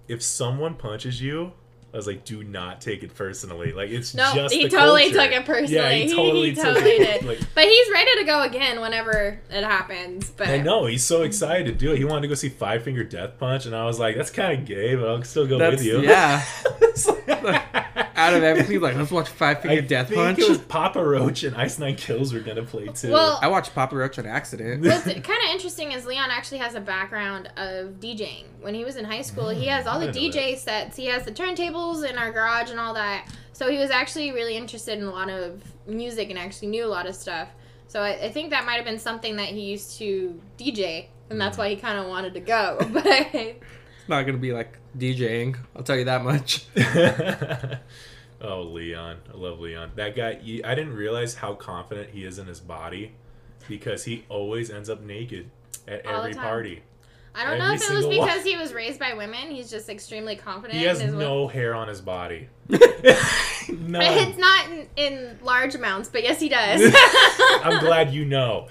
if someone punches you, I was like, do not take it personally. Like it's No, just he the totally culture. took it personally. Yeah, he totally, he took totally it. did. Like, But he's ready to go again whenever it happens. But I know he's so excited to do it. He wanted to go see Five Finger Death Punch, and I was like, that's kind of gay, but I'll still go That's with you. yeah. It's like- Out of everything, like let's watch Five I Finger Death think Punch. it was Papa Roach and Ice Nine Kills were gonna play too. Well- I watched Papa Roach on accident. What's kind of interesting is Leon actually has a background of DJing. When he was in high school, he has all the didn't DJ sets. He has the turntables in our garage and all that. So he was actually really interested in a lot of music and actually knew a lot of stuff. So I, I think that might have been something that he used to DJ, and that's mm. why he kind of wanted to go. But It's not gonna be like DJing. I'll tell you that much. oh, Leon. I love Leon. That guy, you, I didn't realize how confident he is in his body because he always ends up naked at All every party. I don't know if it was single one. because he was raised by women. He's just extremely confident. He has in his no hair on his body. No. It's not in, in large amounts, but yes, he does. I'm glad you know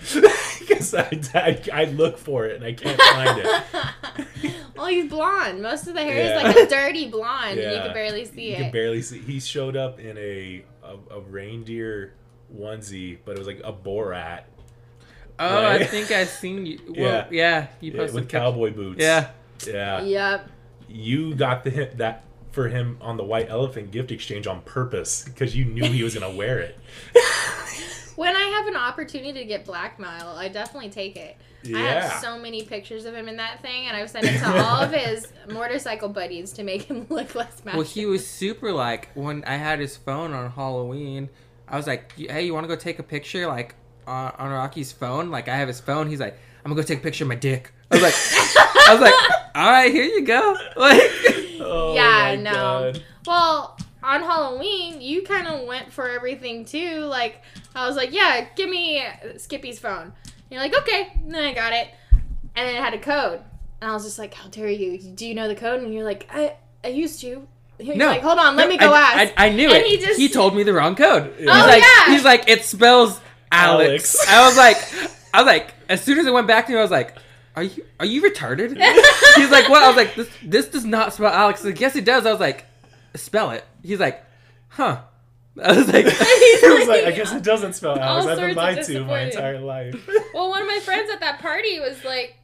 because I, I, I look for it and I can't find it. Well, he's blonde. Most of the hair Yeah. is like a dirty blonde, and you can barely see You it. You can barely see. He showed up in a a, a reindeer onesie, but it was like a Borat Oh, I think I've seen you. Well, Yeah. yeah. you yeah, posted with pictures. cowboy boots. Yeah. yeah. Yep. You got the hit that for him on the white elephant gift exchange on purpose because you knew he was gonna wear it. When I have an opportunity to get blackmail, I definitely take it. I have so many pictures of him in that thing, and I've sent it to all of his motorcycle buddies to make him look less mad. Well, he was super like when I had his phone on Halloween. I was like, "Hey, you want to go take a picture like on, on Rocky's phone? Like I have his phone." He's like, "I'm gonna go take a picture of my dick." I was like, "I was like, all right, here you go." Like, Oh Yeah, my no. God. Well, on Halloween, you kind of went for everything too. Like, I was like, yeah, give me Skippy's phone. And you're like, okay. And then I got it. And then it had a code. And I was just like, how dare you? Do you know the code? And you're like, I, I used to. You're No. like, hold on, let No, me go I, ask. I, I knew And it. he just... He, told me the wrong code. Yeah. He's Oh, like, yeah. he's like, it spells Alex. Alex. I was like, I was like, as soon as it went back to me, I was like, are you are you retarded? He's like, what? I was like, this this does not spell Alex. He's like, yes, it does. I was like, spell it. He's like, huh. I was like, He was like, I guess it doesn't spell Alex. All I've been sorts of lied to my entire life. Well, one of my friends at that party was like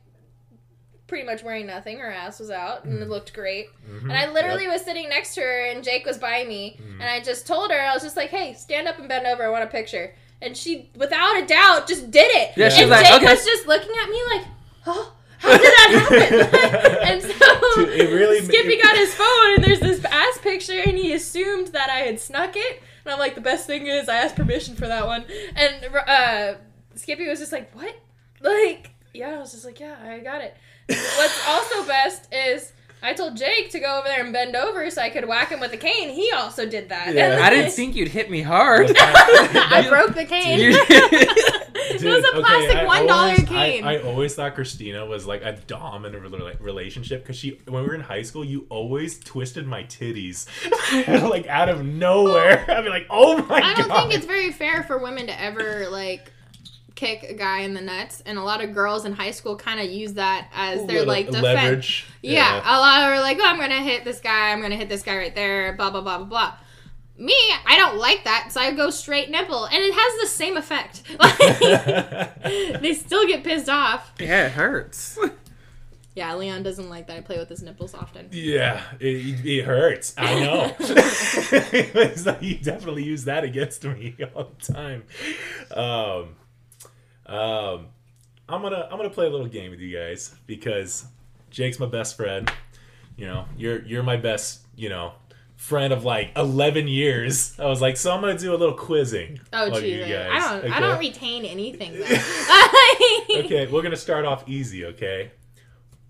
pretty much wearing nothing. Her ass was out and it looked great. Mhm. And I literally Yep. was sitting next to her and Jake was by me. Mm. And I just told her, I was just like, hey, stand up and bend over. I want a picture. And she, without a doubt, just did it. Yeah, she and was like, Jake okay. was just looking at me like, oh, how did that happen? and so Dude, it really- Skippy it- got his phone and there's this ass picture and he assumed that I had snuck it. And I'm like, the best thing is I asked permission for that one. And uh, Skippy was just like, what? Like, yeah, I was just like, yeah, I got it. What's also best is I told Jake to go over there and bend over so I could whack him with a cane. He also did that. Yeah. I didn't think you'd hit me hard. I broke the cane. You- it was a plastic I one dollar cane. I, I always thought Christina was like a dom in a relationship because she, when we were in high school, you always twisted my titties, like out of nowhere. Oh. I'd be like, oh my god. I don't god. think it's very fair for women to ever like kick a guy in the nuts, and a lot of girls in high school kind of use that as their like defense. leverage. Yeah, a lot are like, oh, I'm gonna hit this guy. I'm gonna hit this guy right there. Blah blah blah blah blah. Me, I don't like that, so I go straight nipple, and it has the same effect. Like, they still get pissed off. yeah, it hurts. Yeah, Leon doesn't like that I play with his nipples often. Yeah, it, it hurts. I know. It's like you definitely use that against me all the time. Um, um, I'm gonna I'm gonna play a little game with you guys because Jake's my best friend. You know, you're you're my best. You know. Friend of like eleven years, I was like, so I'm gonna do a little quizzing. Oh on you Jesus! guys, I don't. I don't retain anything. Okay, we're gonna start off easy. Okay,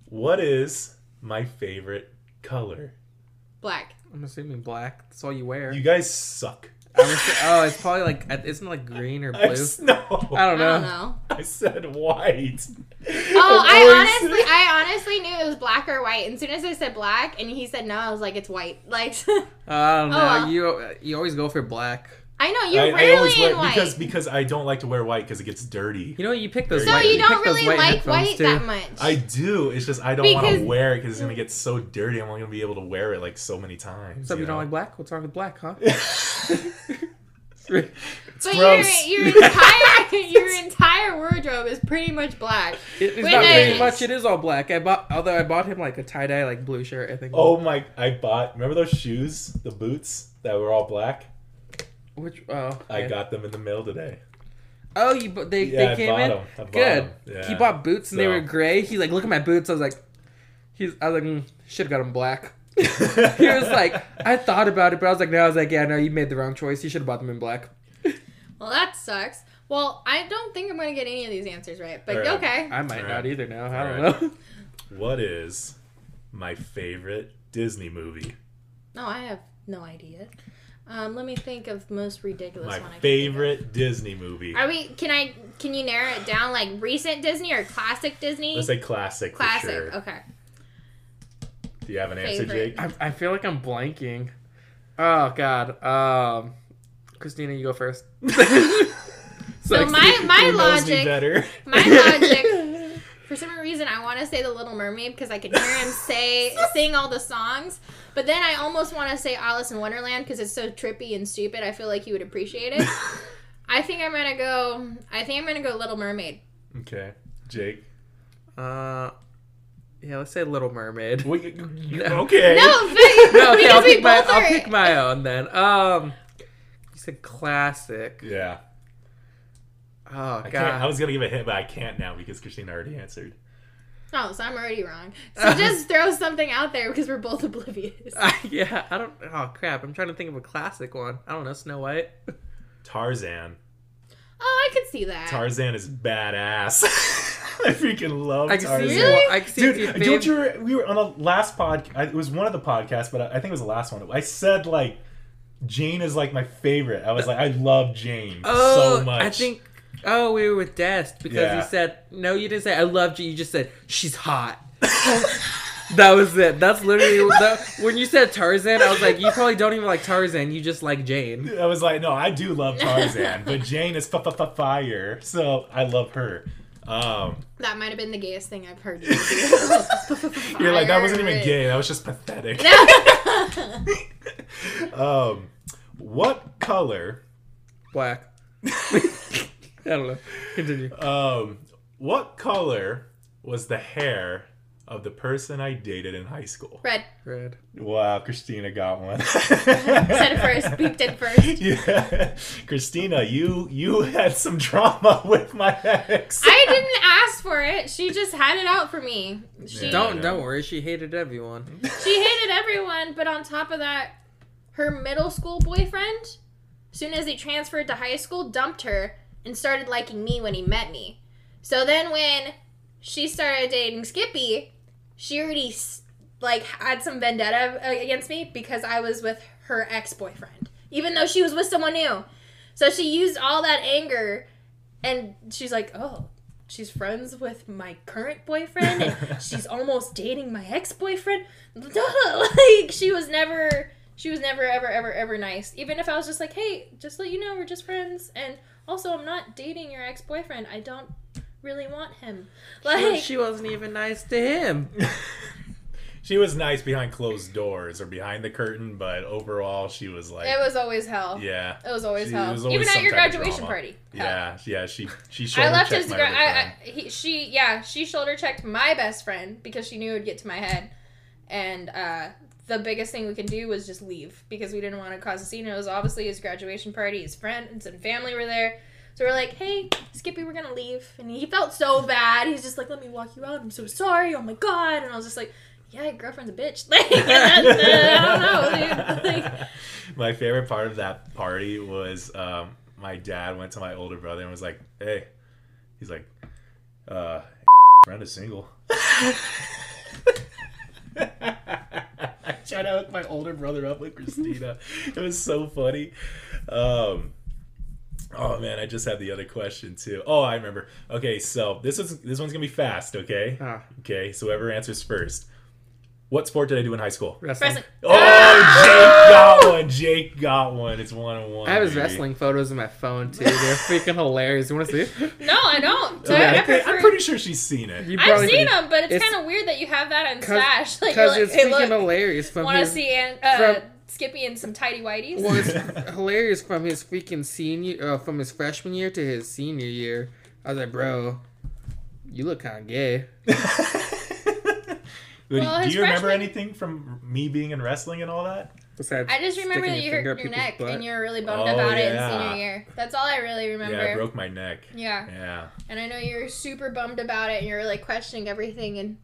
what is my favorite color? Black. I'm assuming black. That's all you wear. You guys suck. I'm assu- oh, it's probably like isn't like green or I blue? s- no, I I don't know. don't know. I said white. Oh, I honestly, I honestly knew it was black or white. And as soon as I said black, and he said no, I was like, it's white. Like, I don't know. Oh, well. You you always go for black. I know you're I, I always wear in white. because because I don't like to wear white because it gets dirty. You know you pick those. So so white, you pick don't those really like headphones, white too. that much. I do. It's just I don't want to wear it because it's gonna get so dirty. I'm only gonna be able to wear it like so many times. So you don't know? like black? What's wrong with black, huh? It's but gross. your your entire your entire wardrobe is pretty much black. It- it's When not pretty much. It is all black. I bought, although I bought him like a tie dye, like blue shirt. I think. oh my! I bought. Remember those shoes, the boots that were all black? Which? Oh, I got them in the mail today. Oh, you bu- they Yeah, they I came in. in. 'em. I bought Good. 'em. Yeah. He bought boots and they were gray. He's like, look at my boots. I was like, he's. I was like, mm, should have got him black. he was like, I thought about it, but I was like, no. I was like, yeah, no, you made the wrong choice. You should have bought them in black. Well, that sucks. Well, I don't think I'm gonna get any of these answers right, but All right. okay. I might All not right. either now. I All don't right. know. what is my favorite Disney movie? No, I have no idea. Um, let me think of most ridiculous My one. I can think of. favorite Disney movie. Are we? Can I? Can you narrow it down? Like recent Disney or classic Disney? Let's say classic. classic. For sure. Okay. Do you have an answer, Jake? I, I feel like I'm blanking. Oh God. Um, Christina, you go first. So my my Who knows logic, better? my logic For some reason, I want to say The Little Mermaid because I can hear him say sing all the songs. But then I almost want to say Alice in Wonderland because it's so trippy and stupid. I feel like he would appreciate it. I think I'm gonna go. I think I'm gonna go Little Mermaid. Okay, Jake. Uh, yeah, let's say Little Mermaid. What, you- you- okay. No, but, No, okay, I'll because we pick my both I'll pick my own then. Um, you said classic. Yeah. Oh I, god. can't, I was gonna give a hint, but I can't now because Christina already answered. Oh, so I'm already wrong. So just throw something out there because we're both oblivious. yeah, I don't. Oh crap! I'm trying to think of a classic one. I don't know. Snow White. Tarzan. Oh, I could see that. Tarzan is badass. I freaking love I Tarzan. see. Really? I see Dude, your don't you? re- We were on the last pod. I- It was one of the podcasts, but I I think it was the last one. I said like Jane is like my favorite. I was uh, like, I love Jane Oh, so much. I think. Oh, we were with Dest because Yeah. you said no. You didn't say I loved you. You just said she's hot. that was it. That's literally that, when you said Tarzan. I was like, you probably don't even like Tarzan. You just like Jane. I was like, no, I do love Tarzan, but Jane is fire, so I love her. Um, That might have been the gayest thing I've heard you do. you're like that wasn't even gay. That was just pathetic. um, what color? Black. I don't know. Continue. Um, what color was the hair of the person I dated in high school? Red. Red. Wow, Christina got one. Said it first. Peeped it first. Yeah, Christina, you you had some drama with my ex. I didn't ask for it. She just had it out for me. She Yeah. Don't don't worry. She hated everyone. she hated everyone, but on top of that, her middle school boyfriend, soon as he transferred to high school, dumped her and started liking me when he met me. So then when she started dating Skippy, she already like had some vendetta against me because I was with her ex-boyfriend, even though she was with someone new. So she used all that anger and she's like, "Oh, she's friends with my current boyfriend and she's almost dating my ex-boyfriend." like she was never she was never ever ever ever nice. Even if I was just like, "Hey, just let you know we're just friends and also I'm not dating your ex-boyfriend. I don't really want him." Like she wasn't even nice to him. she was nice behind closed doors or behind the curtain, but overall, she was like, it was always hell. yeah, It was always She- hell. was always Even at your graduation party. Hell. yeah, yeah. She she I left checked his. my Gra- other I. I, he, she, yeah, she shoulder checked my best friend because she knew it would get to my head, and uh, the biggest thing we could do was just leave because we didn't want to cause a scene. It was obviously his graduation party. His friends and family were there, so we're like, "Hey, Skippy, we're gonna leave," and he felt so bad. He's just like, "Let me walk you out. I'm so sorry. Oh my god!" And I was just like. Yeah, your girlfriend's a bitch. Like, that's, uh, I don't know, dude. Like, my favorite part of that party was um, my dad went to my older brother and was like, "Hey," he's like, uh, "Friend is single." I tried to hook my older brother up with Christina. It was so funny. Um, oh man, I just had the other question too. Oh, I remember. Okay, so this is this one's gonna be fast. Okay. Ah, Okay. So whoever answers first. What sport did I do in high school? wrestling. Wrestling. Oh, Jake got one. Jake got one. It's one on one. I have his baby. wrestling photos in my phone too. They're freaking hilarious. You want to see? It? no, I don't. Okay, I I think- I'm pretty sure she's seen it. You I've seen them, but it's, It's- kind of weird that you have that on Cause- Stash. Like, Because like, it's hey, freaking look, hilarious want to see An- uh, from- Skippy in some tidy whities? Well, it's hilarious from his freaking senior, uh, from his freshman year to his senior year. I was like, bro, you look kind of gay. Would- Well, do his you remember freshman- anything from me being in wrestling and all that? Besides, I just remember that you hurt your neck butt. and you were really bummed Oh, about it in senior year. That's all I really remember. Yeah, I broke my neck. Yeah. Yeah. and I know you were super bummed about it and you were like questioning everything. And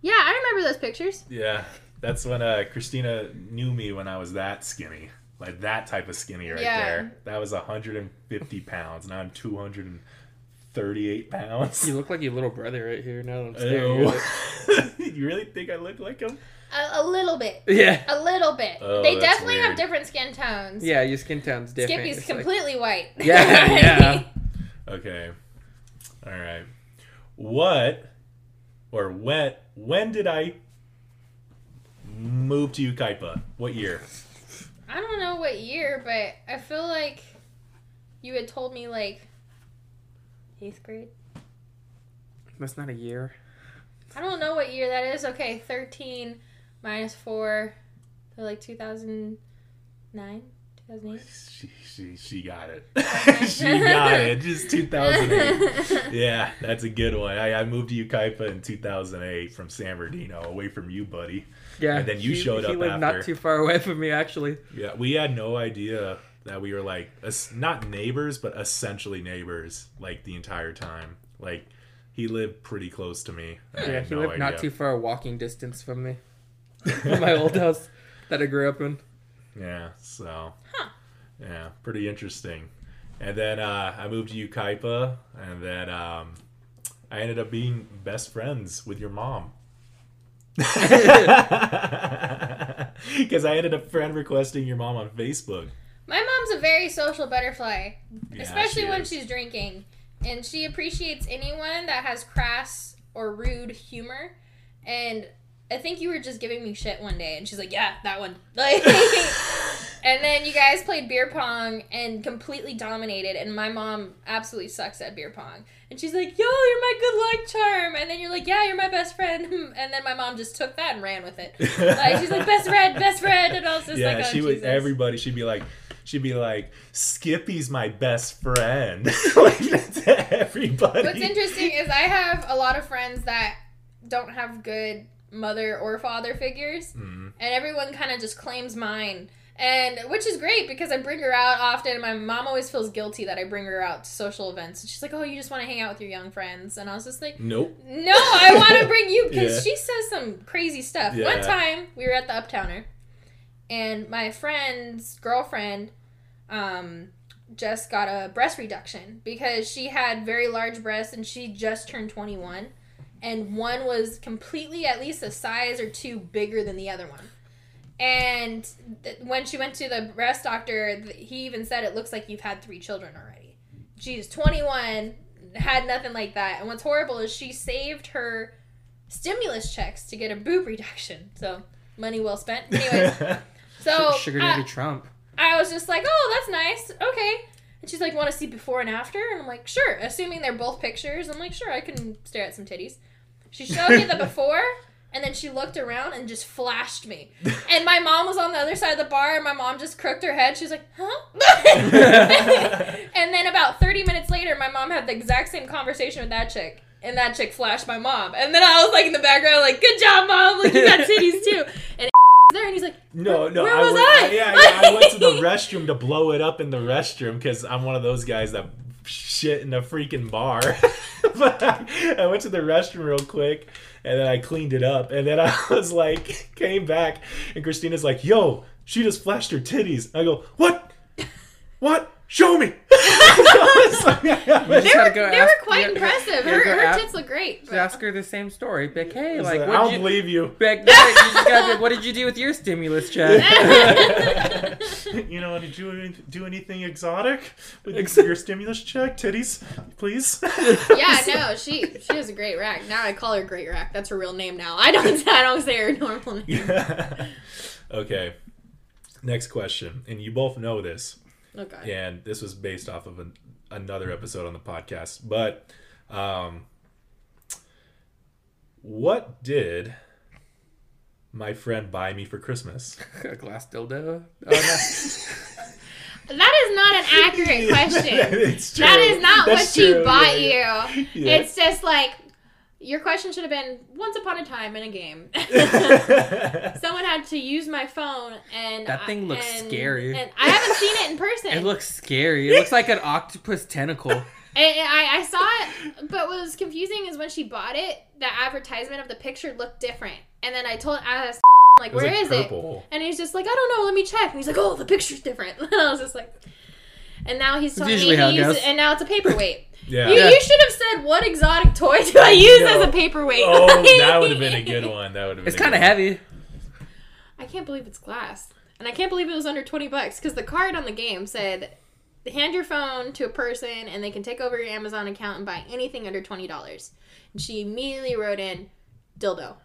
yeah, I remember those pictures. Yeah. That's when uh, Christina knew me when I was that skinny. Like that type of skinny right Yeah. there. That was 150 pounds. Now I'm 238 pounds. You look like your little brother right here. Now that I'm staring at it. you really think I look like him? A, a little bit. Yeah. A little bit. Oh, they definitely weird. have different skin tones. Yeah, your skin tone's different. Skippy's It's like- completely white. Yeah, yeah. Okay. All right. What or when when did I move to Yucaipa? What year? I don't know what year, but I feel like you had told me like eighth grade. That's not a year. I don't know what year that is. Okay, 13 minus 4. So like 2009? 2008? She, she, she got it. she got it. Just 2008. Yeah, that's a good one. I, I moved to Yucaipa in 2008 from San Bernardino, away from you, buddy. Yeah. And then you he, showed he up lived after. not too far away from me, actually. Yeah, we had no idea that we were like not neighbors, but essentially neighbors, like the entire time. Like he lived pretty close to me. Yeah, he no lived not too far walking distance from me. From my old house that I grew up in. Yeah, so Huh. yeah, pretty interesting. And then uh, I moved to Yucaipa, and then um, I ended up being best friends with your mom. Because I ended up friend requesting your mom on Facebook. My mom's a very social butterfly, Yeah, especially she when is. she's drinking. And she appreciates anyone that has crass or rude humor. And I think you were just giving me shit one day, and she's like, "Yeah, that one." Like, and then you guys played beer pong and completely dominated. And my mom absolutely sucks at beer pong, and she's like, "Yo, you're my good luck charm." And then you're like, "Yeah, you're my best friend." And then my mom just took that and ran with it. Like she's like, "Best friend, best friend," and I was just yeah, like, "Oh, she would. Jesus." Everybody, she'd be like, she'd be like, Skippy's my best friend. like to everybody. What's interesting is I have a lot of friends that don't have good mother or father figures, Mhm. and everyone kind of just claims mine. And which is great because I bring her out often. My mom always feels guilty that I bring her out to social events. And she's like, "Oh, you just want to hang out with your young friends," and I was just like, Nope. "No, I want to bring you because Yeah. she says some crazy stuff." Yeah. One time we were at the Uptowner, and my friend's girlfriend um, just got a breast reduction because she had very large breasts and she just turned 21 and one was completely at least a size or two bigger than the other one. And th- when she went to the breast doctor th- he even said it looks like you've had three children already. She's 21 had nothing like that. And what's horrible is she saved her stimulus checks to get a boob reduction. So money well spent. Anyways so Sugar I- Daddy Trump. I was just like, oh, that's nice. Okay. And she's like, want to see before and after? And I'm like, sure. Assuming they're both pictures, I'm like, sure, I can stare at some titties. She showed me the before, and then she looked around and just flashed me. And my mom was on the other side of the bar, and my mom just crooked her head. She was like, huh? and then about 30 minutes later, my mom had the exact same conversation with that chick. And that chick flashed my mom. And then I was like in the background, like, good job, mom. Like, you got titties too. And there, and he's like, No, no. Where I was went, I? yeah, yeah, I went to the restroom to blow it up in the restroom because I'm one of those guys that shit in a freaking bar. but I, I went to the restroom real quick and then I cleaned it up and then I was like, came back and Christina's like, "Yo, she just flashed her titties." I go, "What? What? Show me." I like- You they were, go they ask- were quite you impressive. Her, gotta her ask- tits look great. Just but- ask her the same story. Be Like, hey, like, like, I did don't you, believe you. Beck, you just gotta what did you do with your stimulus check? you know, did you do anything exotic with Ex- your stimulus check? Titties, please. yeah, no, she she has a great rack. Now I call her Great Rack. That's her real name now. I don't I don't say her normal name. okay. Next question, and you both know this, Okay. and this was based off of an, another episode on the podcast. But, um, what did my friend buy me for Christmas? a glass dildo. Oh, That is not an accurate question. it's true. That is not That's what she bought yeah, you. yeah. It's just like your question should have been once upon a time in a game. Someone had to use my phone and That thing looks and- scary. And I haven't seen it in person. It looks scary. It looks like an octopus tentacle. I, I saw it, but what was confusing is when she bought it, the advertisement of the picture looked different. And then I told, I asked, like, where like is it? And he's just like, I don't know, let me check. And he's like, oh, the picture's different. And I was just like, and now he's telling me how he uses, goes. and now it's a paperweight. Yeah. You, Yeah. you should have said, what exotic toy do I use No. as a paperweight? Oh, that would have been a good one. That would have been. It's kind of heavy. I can't believe it's glass. And I can't believe it was under 20 bucks because the card on the game said hand your phone to a person and they can take over your Amazon account and buy anything under $20. And she immediately wrote in dildo.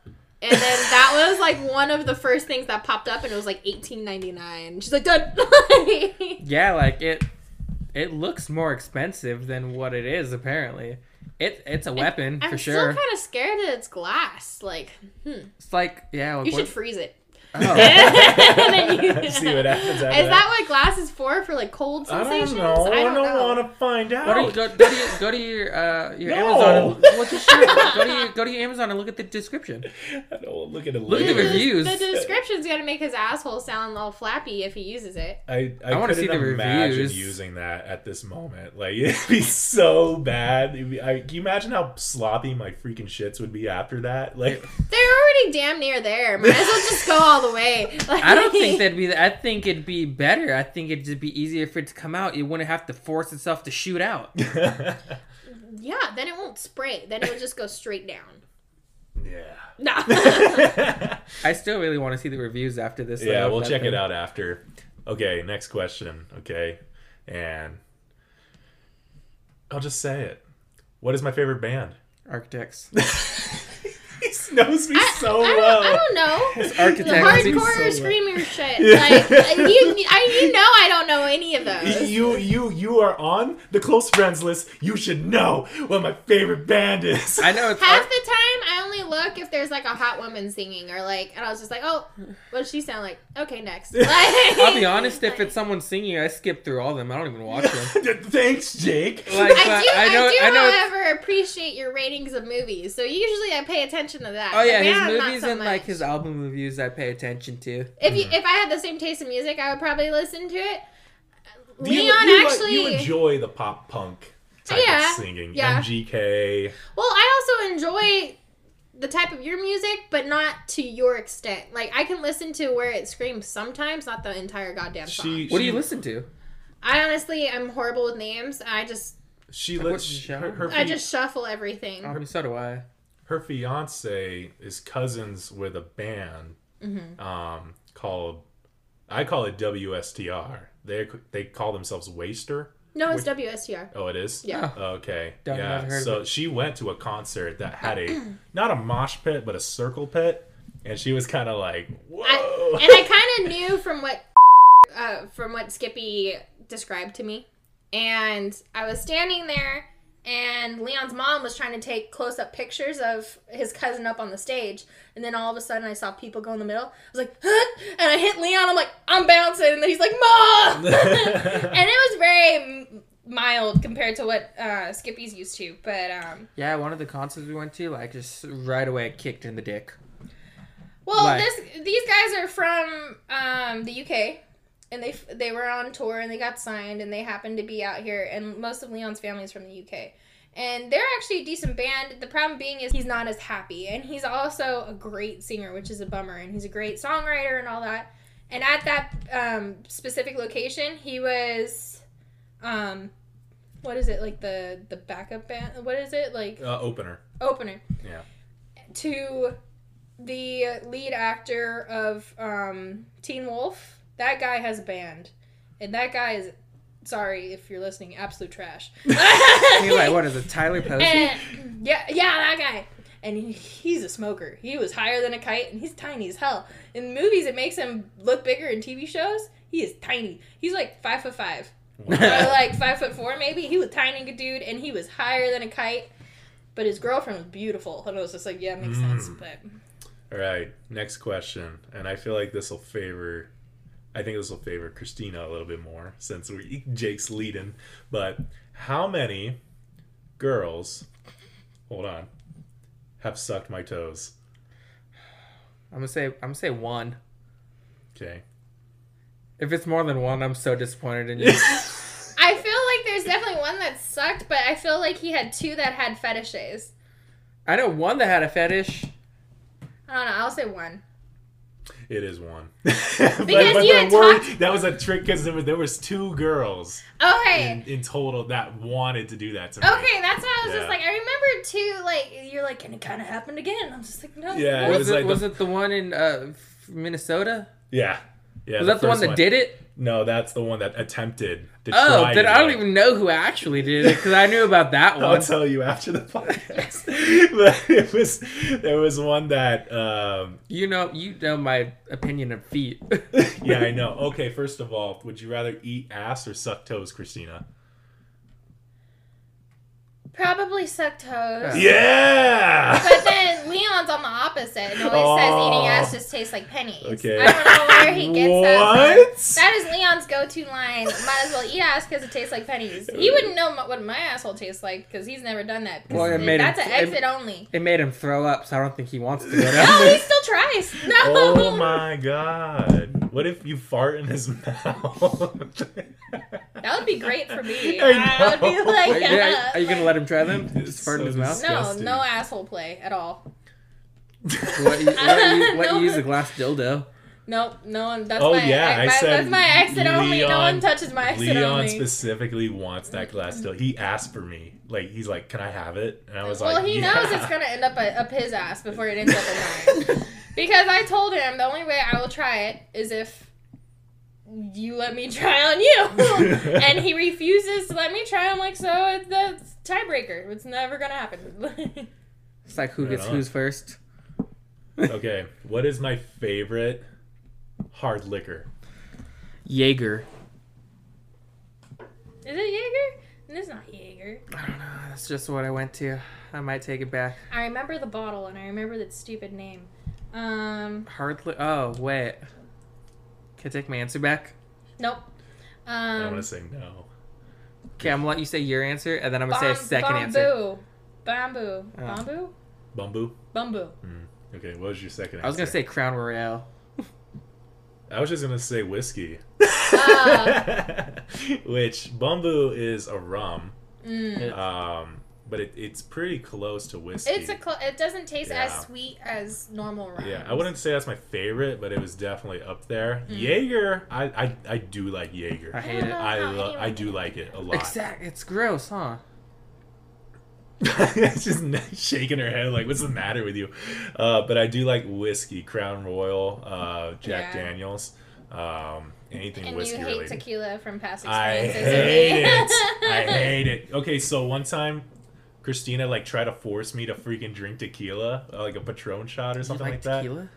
And then that was like one of the first things that popped up and it was like 18.99. She's like done. Yeah, like it. It looks more expensive than what it is apparently. It it's a weapon for sure. I'm still kind of scared that it's glass. Like, hmm. It's like yeah. Like, you should freeze it. Oh. Then you- See what happens after Is that. that what glass is for? For like cold sensations? I sensations? don't know. I don't, know. want to find out. Go to, go, go to your go to your uh, your No. Amazon. And, well, just shoot, go to your go to your Amazon and look at the description. I don't look at it. Look at the reviews. The, the description's gonna make his asshole sound all flappy if he uses it. I, I, I wanna couldn't see the imagine reviews. using that at this moment. Like it'd be so bad. Be, I, can you imagine how sloppy my freaking shits would be after that? Like They're already damn near there. Might as well just go all the way. Like, I don't think that'd be. I think it'd be better. I think it'd just be easier for it to come out. It wouldn't have to force itself to shoot out. Yeah, then it won't spray. Then it would just go straight down. yeah. No. I still really want to see the reviews after this. yeah, though, we'll check that it out after. Okay, next question. Okay, and I'll just say it. What is my favorite band? Architects. He knows me so I, well. I don't know. The Architects. hardcore so screamer shit. Like you, I, you know, I don't know any of those. You you you are on the close friends list. You should know what my favorite band is. I know it's Half Ar- the time, I only look if there's like a hot woman singing or like, and I was just like, oh, what does she sound like? Okay, next. Like, I'll be honest. If it's someone singing, I skip through all of them. I don't even watch them. Thanks, Jake. Like, I but do, I, know, do, I know. it's- appreciate your ratings of movies. So usually I pay attention to that. Oh yeah, The his band, not movies so and like his album reviews, I pay attention to. If you, mm-hmm. if I had the same taste in music, I would probably listen to it. Do you- Leon you, actually. you enjoy the pop punk type Yeah, of singing. yeah. MGK. Well, I also enjoy the type of your music, but not to your extent. Like I can listen to where it screams sometimes, not the entire goddamn song. She What do you listen to? I honestly I'm horrible with names. I just She Like, lets what show? her, her, I fi- just shuffle everything. I mean, so do I. her fiance is cousins with a band Mm-hmm. um, called I call it WSTR. They they call themselves Waster. No, it's WSTR. Oh, it is. Yeah. Okay. Don't- yeah. never heard of so it. she went to a concert that had a not a mosh pit but a circle pit, and she was kind of like, "Whoa!" I, and I kind of knew from what uh, from what Skippy described to me, and I was standing there, and Leon's mom was trying to take close up pictures of his cousin up on the stage, and then all of a sudden I saw people go in the middle. I was like, huh? and I hit Leon. I'm like, I'm bouncing, and then he's like, mom, and it was very mild compared to what uh, Skippy's used to, but um, Yeah, one of the concerts we went to, like, just right away kicked in the dick. Well, Like- this these guys are from um, the UK, and they they were on tour and they got signed and they happened to be out here. And most of Leon's family is from the UK, and they're actually a decent band. The problem being is he's not as happy, and he's also a great singer, which is a bummer. And he's a great songwriter and all that. And at that um, specific location, he was, um, what is it like the the backup band? What is it like uh, opener. opener? Yeah. to the lead actor of um, Teen Wolf. That guy has a band, and that guy is sorry if you're listening, absolute trash. He's like, what is it, Tyler Posey? And- yeah, yeah, that guy. And he, he's a smoker. He was higher than a kite, and he's tiny as hell. In movies, it makes him look bigger. In TV shows, he is tiny. He's like five foot five, or like five foot four, maybe. He was a tiny dude, and he was higher than a kite. But his girlfriend was beautiful, and I was just like, yeah, it makes sense. Mm. But All right. Next question, and I feel like this will favor. I think this will favor Christina a little bit more since we Jake's leading. But how many girls? Hold on. Have sucked my toes. I'm gonna say, I'm gonna say one. Okay. If it's more than one, I'm so disappointed in you. I feel like there's definitely one that sucked, but I feel like he had two that had fetishes. I know one that had a fetish. I don't know. I'll say one. It is one. Because but, but you had were, talked- that was a trick because there was, there was two girls Okay. in, in total that wanted to do that to me. Okay, that's why I was Yeah. just like, I remember too, like, you're like, and it kind of happened again. I'm just like, no. Yeah, no. it Was, was it, like was the- it the one in uh, Minnesota? Yeah. Yeah. Was that the one that did it? No, that's the one that attempted to Oh, try then I do don't even know who actually did it because I knew about that one. I'll one. tell you after the podcast. but it was there was one that um You know, you know my opinion of feet. yeah, I know. Okay, first of all, would you rather eat ass or suck toes, Christina? Probably suck toes. Yeah. But then Leon's on the opposite and always says Oh. eating ass just tastes like pennies. Okay. I don't know where he gets that What? That is Leon's go-to line. Might as well eat ass because it tastes like pennies. He wouldn't know what my asshole tastes like because he's never done that. Well, it made that's him- an it- exit only. It made him throw up, so I don't think he wants to go down No, he still tries. No. Oh my god. What if you fart in his mouth? That would be great for me. I I, would be know. like, Are you, are- are you gonna let him try them? Just fart in his mouth? no, disgusting. no asshole play at all. Let you, let you, let No. you use a glass dildo. Nope, no one. That's Oh, my, yeah, I my, said that's my exit only. No one touches my exit Leon only. specifically wants that glass still. He asked for me. Like he's like, "Can I have it?" And I was well, like, he yeah. knows it's gonna end up a, up his ass before it ends up in mine. because I told him the only way I will try it is if you let me try on you, and he refuses to let me try. I'm like, so it's the tiebreaker. It's never gonna happen. It's like who Right gets on. who's first. okay, what is my favorite hard liquor? Jaeger. is it Jaeger? It's not Jaeger. I don't know. That's just what I went to. I might take it back. I remember the bottle and I remember that stupid name. Um, Hardly. Oh wait. Can I take my answer back? nope. I Um, want to say no. Okay, I'm gonna let you say your answer, and then I'm gonna say a Bam- second answer. Bumbu. Bumbu. Oh. Bumbu? Bumbu. Bumbu. Okay, what was your second? I was gonna say Crown Royal. I was just gonna say whiskey. Ah. Which Bumbu is a rum, Mm. um, but it, it's pretty close to whiskey. It's a. Cl- it doesn't taste as sweet as normal rum. Yeah, I wouldn't say that's my favorite, but it was definitely up there. Mm. Jaeger, I, I I do like Jaeger. I hate it. I lo- I do like it a lot. Exact. It's gross, huh? it's just shaking her head like, what's the matter with you? Uh, but I do like whiskey, Crown Royal, uh, Jack Yeah. Daniels, um, anything And whiskey you hate related. tequila from past experiences. I experiences. hate it. I hate it. Okay, so one time, Christina like try to force me to freaking drink tequila, uh, like a Patron shot or You something like like that. tequila?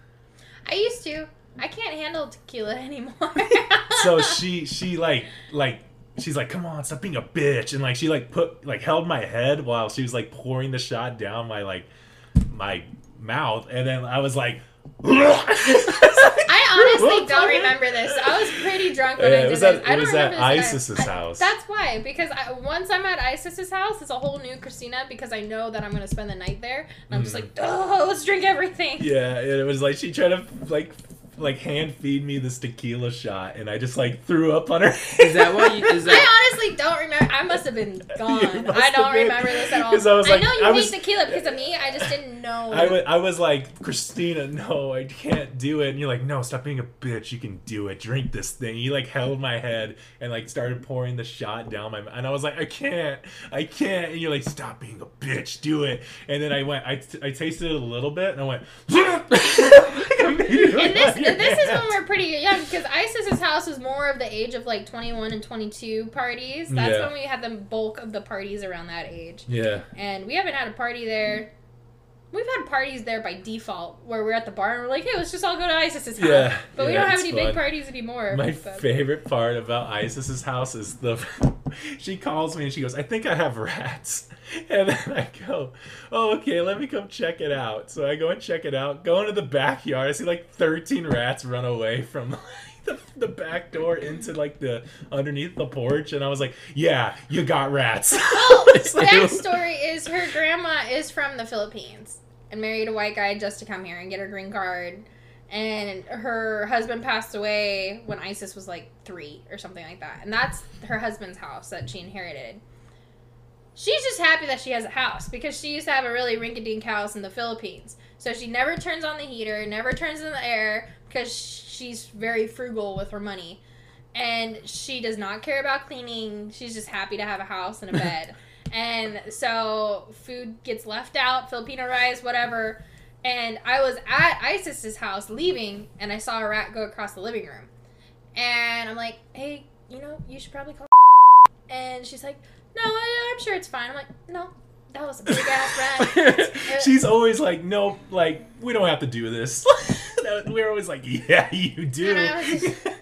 I used to. I can't handle tequila anymore. so she she like like she's like come on stop being a bitch and like she like put like held my head while she was like pouring the shot down my like my mouth and then i was like I honestly don't remember this. I was pretty drunk when Yeah, I did was this. at- I don't was at remember this. Isis's I- house. That's why, because I, once I'm at Isis's house, it's a whole new Christina because I know that I'm gonna spend the night there, and I'm just like, oh, let's drink everything. Mm. yeah and it was like she tried to like like hand feed me this tequila shot and i just like threw up on her Is that what you? Is that? I honestly don't remember. I must have been gone. I don't been. remember this at all. 'Cause I was like- I know you I hate was- tequila because of me. I just didn't know. I wa- I was like, Christina, no, I can't do it. And you're like, no, stop being a bitch. You can do it. Drink this thing. You like held my head and like started pouring the shot down my. And I was like, I can't, I can't. And you're like, stop being a bitch. Do it. And then I went, I, t- I tasted it a little bit, and I went. and this this is when we're pretty young because Isis's house was more of the age of like 21 and 22 parties. That's Yeah. when we had the bulk of the parties around that age. Yeah. And we haven't had a party there. We've had parties there by default where we're at the bar and we're like, hey, let's just all go to Isis's house. Yeah, But we yeah, don't have any big parties anymore. My but- favorite part about Isis's house is the she calls me and she goes, "I think I have rats," and then I go, "Oh, okay, let me come check it out." So I go and check it out. Go into the backyard. I see like thirteen rats run away from. The, the back door into like the underneath the porch and I was like, yeah, you got rats. Backstory is her grandma is from the Philippines and married a white guy just to come here and get her green card. And her husband passed away when Isis was like three or something like that. And that's her husband's house that she inherited. She's just happy that she has a house because she used to have a really rinky dink house in the Philippines. So she never turns on the heater, never turns on the air because she's very frugal with her money. And she does not care about cleaning. She's just happy to have a house and a bed. and so food gets left out, Filipino rice, whatever. And I was at Isis's house leaving, and I saw a rat go across the living room. And I'm like, hey, you know, you should probably call. And she's like, no, I, I'm sure it's fine. I'm like, no, that was a big ass rat. She's always like, nope, like we don't have to do this. We're always like, yeah, you do. And I just-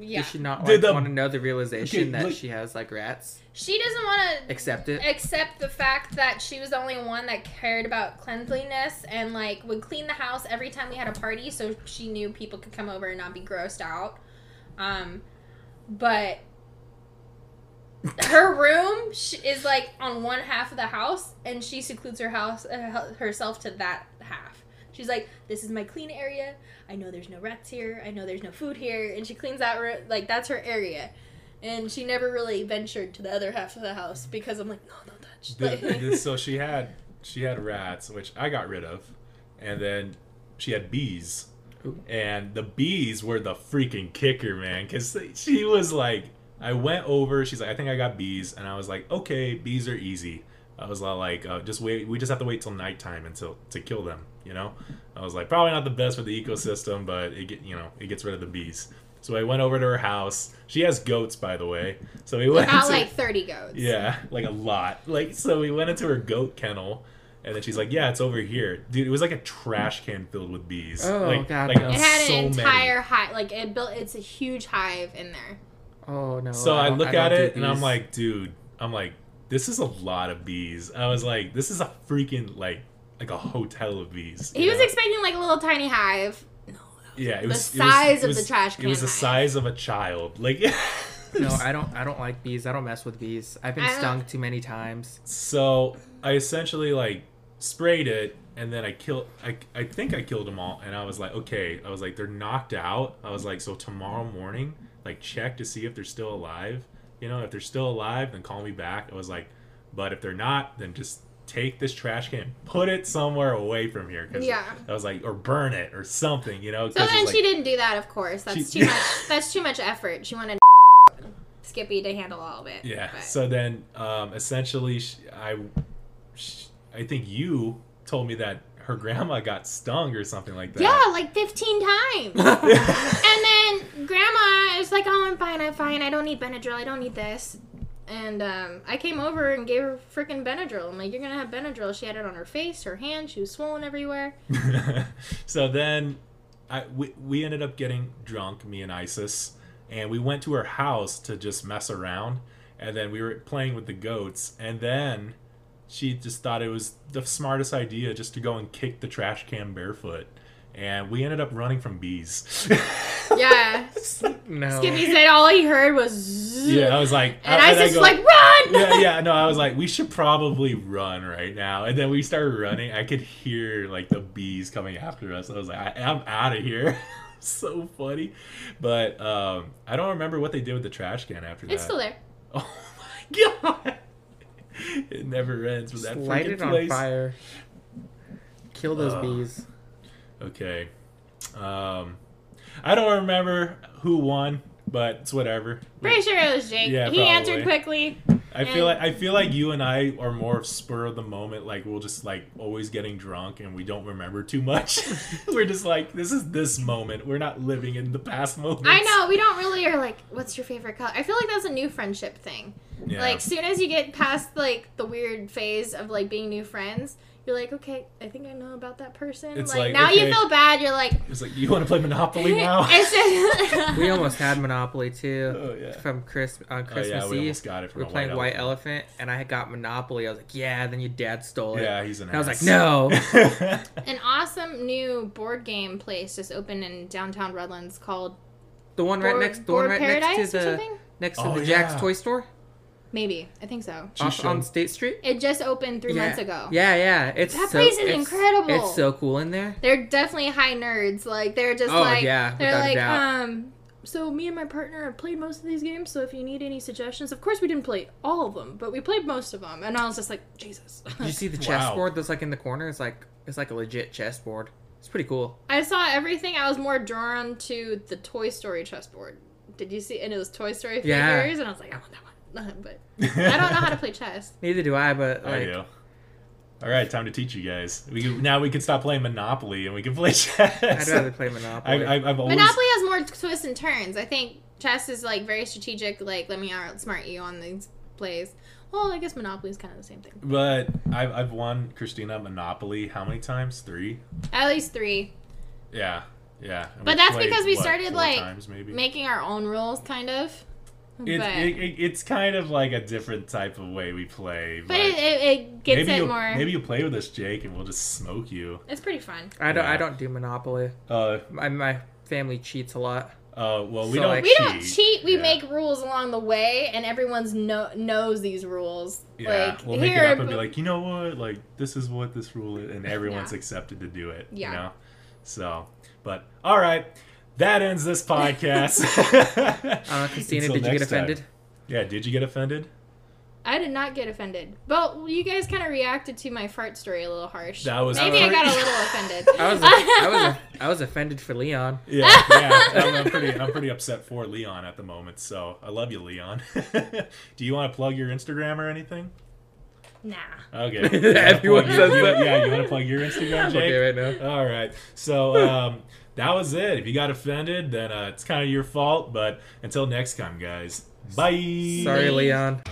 Yeah. Does she not Did like, the- want to know the realization Okay, that look- she has like rats? She doesn't want to Accept it. accept the fact that she was the only one that cared about cleanliness and like would clean the house every time we had a party so she knew people could come over and not be grossed out um but her room sh- is like on one half of the house and she secludes her house uh, herself to that half she's like this is my clean area i know there's no rats here i know there's no food here and she cleans that ro- like that's her area and she never really ventured to the other half of the house because i'm like no don't touch The- Like- the- so she had she had rats, which I got rid of, and then she had bees, Ooh. and the bees were the freaking kicker, man. Because she was like, I went over. She's like, I think I got bees, and I was like, okay, bees are easy. I was like, uh, just wait. We just have to wait till nighttime until to kill them. You know, I was like, probably not the best for the ecosystem, but it get you know it gets rid of the bees. So I went over to her house. She has goats, by the way. So we went About to- like 30 goats. yeah, like a lot. Like so we went into her goat kennel and then she's like, "Yeah, it's over here." Dude, it was like a trash can filled with bees. Oh, like, God, like no. It had so an many. entire hive. Like it built. It's a huge hive in there. Oh no. So I, don't- look don't at it and I'm like, "Dude, I'm like, this is a lot of bees." I was like, "This is a freaking like like a hotel of bees." He was know? expecting like a little tiny hive. No. yeah, it the was it was- size it of was- the trash can. It was the hive. size of a child. Like no, I don't. I don't like bees. I don't mess with bees. I've been I don't- stung too many times. So I essentially like sprayed it and then I killed I, I think I killed them all and I was like okay I was like they're knocked out I was like so tomorrow morning like check to see if they're still alive you know if they're still alive then call me back I was like but if they're not then just take this trash can put it somewhere away from here because Yeah. I was like or burn it or something you know So then like- she didn't do that. Of course, that's She- too much. That's too much effort. She wanted Skippy to handle all of it. Yeah. but- So then, um, essentially, sh I, sh I think you told me that her grandma got stung or something like that. yeah, like 15 times. and then grandma is like, "Oh, I'm fine. I'm fine. I don't need Benadryl. I don't need this." And um, I came over and gave her freaking Benadryl. I'm like, "You're gonna have Benadryl." She had it on her face, her hand. She was swollen everywhere. so then, I we, we ended up getting drunk, me and Isis, and we went to her house to just mess around, and then we were playing with the goats, and then she just thought it was the smartest idea just to go and kick the trash can barefoot. And we ended up running from bees. Yeah. No. Skippy said all he heard was. Zzz. yeah, I was like, And I I just go- like run. yeah, yeah. No, I was like, we should probably run right now. And then we started running. I could hear like the bees coming after us. I was like, I, I'm out of here. so funny. But um, I don't remember what they did with the trash can after that. It's still there. Oh my god! It never ends with that Just light freaking it on place. fire. Kill those Ugh. bees. Okay. Um, I don't remember who won, but it's whatever. Pretty sure it was Jake. Yeah, he answered quickly. I feel like I feel like you and I are more of spur of the moment. Like we'll just like always getting drunk and we don't remember too much. We're just like this is this moment. We're not living in the past moments. I know we don't really are like, what's your favorite color? I feel like that's a new friendship thing. Yeah. Like, soon as you get past like the weird phase of like being new friends, you're like, okay, I think I know about that person. It's like, like, now okay. you feel bad. You're like, it's like you want to play Monopoly now. it's just We almost had Monopoly too. Oh, yeah. From Chris on Oh, Christmas yeah, we Eve. almost got it from we were a playing white White Elephant, and I had got Monopoly. I was like, yeah. Then your dad stole it. yeah, he's an. And I was like, no. an awesome new board game place just opened in downtown Redlands called The one right next, the one Board right Paradise next to or the something. next to Oh, the Jack's. Toy Store Maybe I think so. Off, on State Street. It just opened three yeah. months ago. Yeah, yeah. It's That so, place is it's- incredible. It's so cool in there. They're definitely high nerds. Like they're just Oh, like yeah, they're without a like doubt. um. So me and my partner have played most of these games. So if you need any suggestions, of course we didn't play all of them, but we played most of them. And I was just like, Jesus. Did you see the Wow. chessboard that's like in the corner? It's like it's like a legit chessboard. It's pretty cool. I saw everything. I was more drawn to the Toy Story chessboard. Did you see? And it was Toy Story figures, Yeah. and I was like, I want that one. But I don't know how to play chess. Neither do I, but I like do. All right, time to teach you guys. We can, now we can stop playing Monopoly and we can play chess. I'd rather play Monopoly. I, I've always Monopoly has more twists and turns. I think chess is like very strategic. Like, let me outsmart you on these plays. Well, I guess Monopoly is kind of the same thing. But I've, I've won Christina Monopoly how many times? Three. At least three. Yeah, Yeah. and But that's played, because we what, started, like, times. Making our own rules, kind of. It's, but it, it, it's kind of like a different type of way we play. but it, it, it gets maybe it you'll, more. Maybe you'll play with us, Jake, and we'll just smoke you. It's pretty fun. I don't. Yeah. I don't do Monopoly. Uh, My, my family cheats a lot. uh, well, we So, don't. like- We don't cheat. We Yeah. make rules along the way, and everyone's know knows these rules. Yeah, like we'll make it up and be like, you know what? Like, this is what this rule is, and everyone's Yeah. accepted to do it. Yeah. You know? So, but all right, that ends this podcast. Uh, Christina, Until did you get next time. offended? Yeah, did you get offended? I did not get offended, but you guys kind of reacted to my fart story a little harsh. That was maybe I got a little offended. I was. I was. I was offended for Leon. Yeah, yeah. I'm, I'm pretty. I'm pretty upset for Leon at the moment. So I love you, Leon. do you want to plug your Instagram or anything? nah. Okay. Everyone You wanna says your- that. Yeah, you want to plug your Instagram, Jake? Okay, right now. All right. So um, that was it. If you got offended, then uh, it's kind of your fault. But until next time, guys. Bye. Sorry, Leon.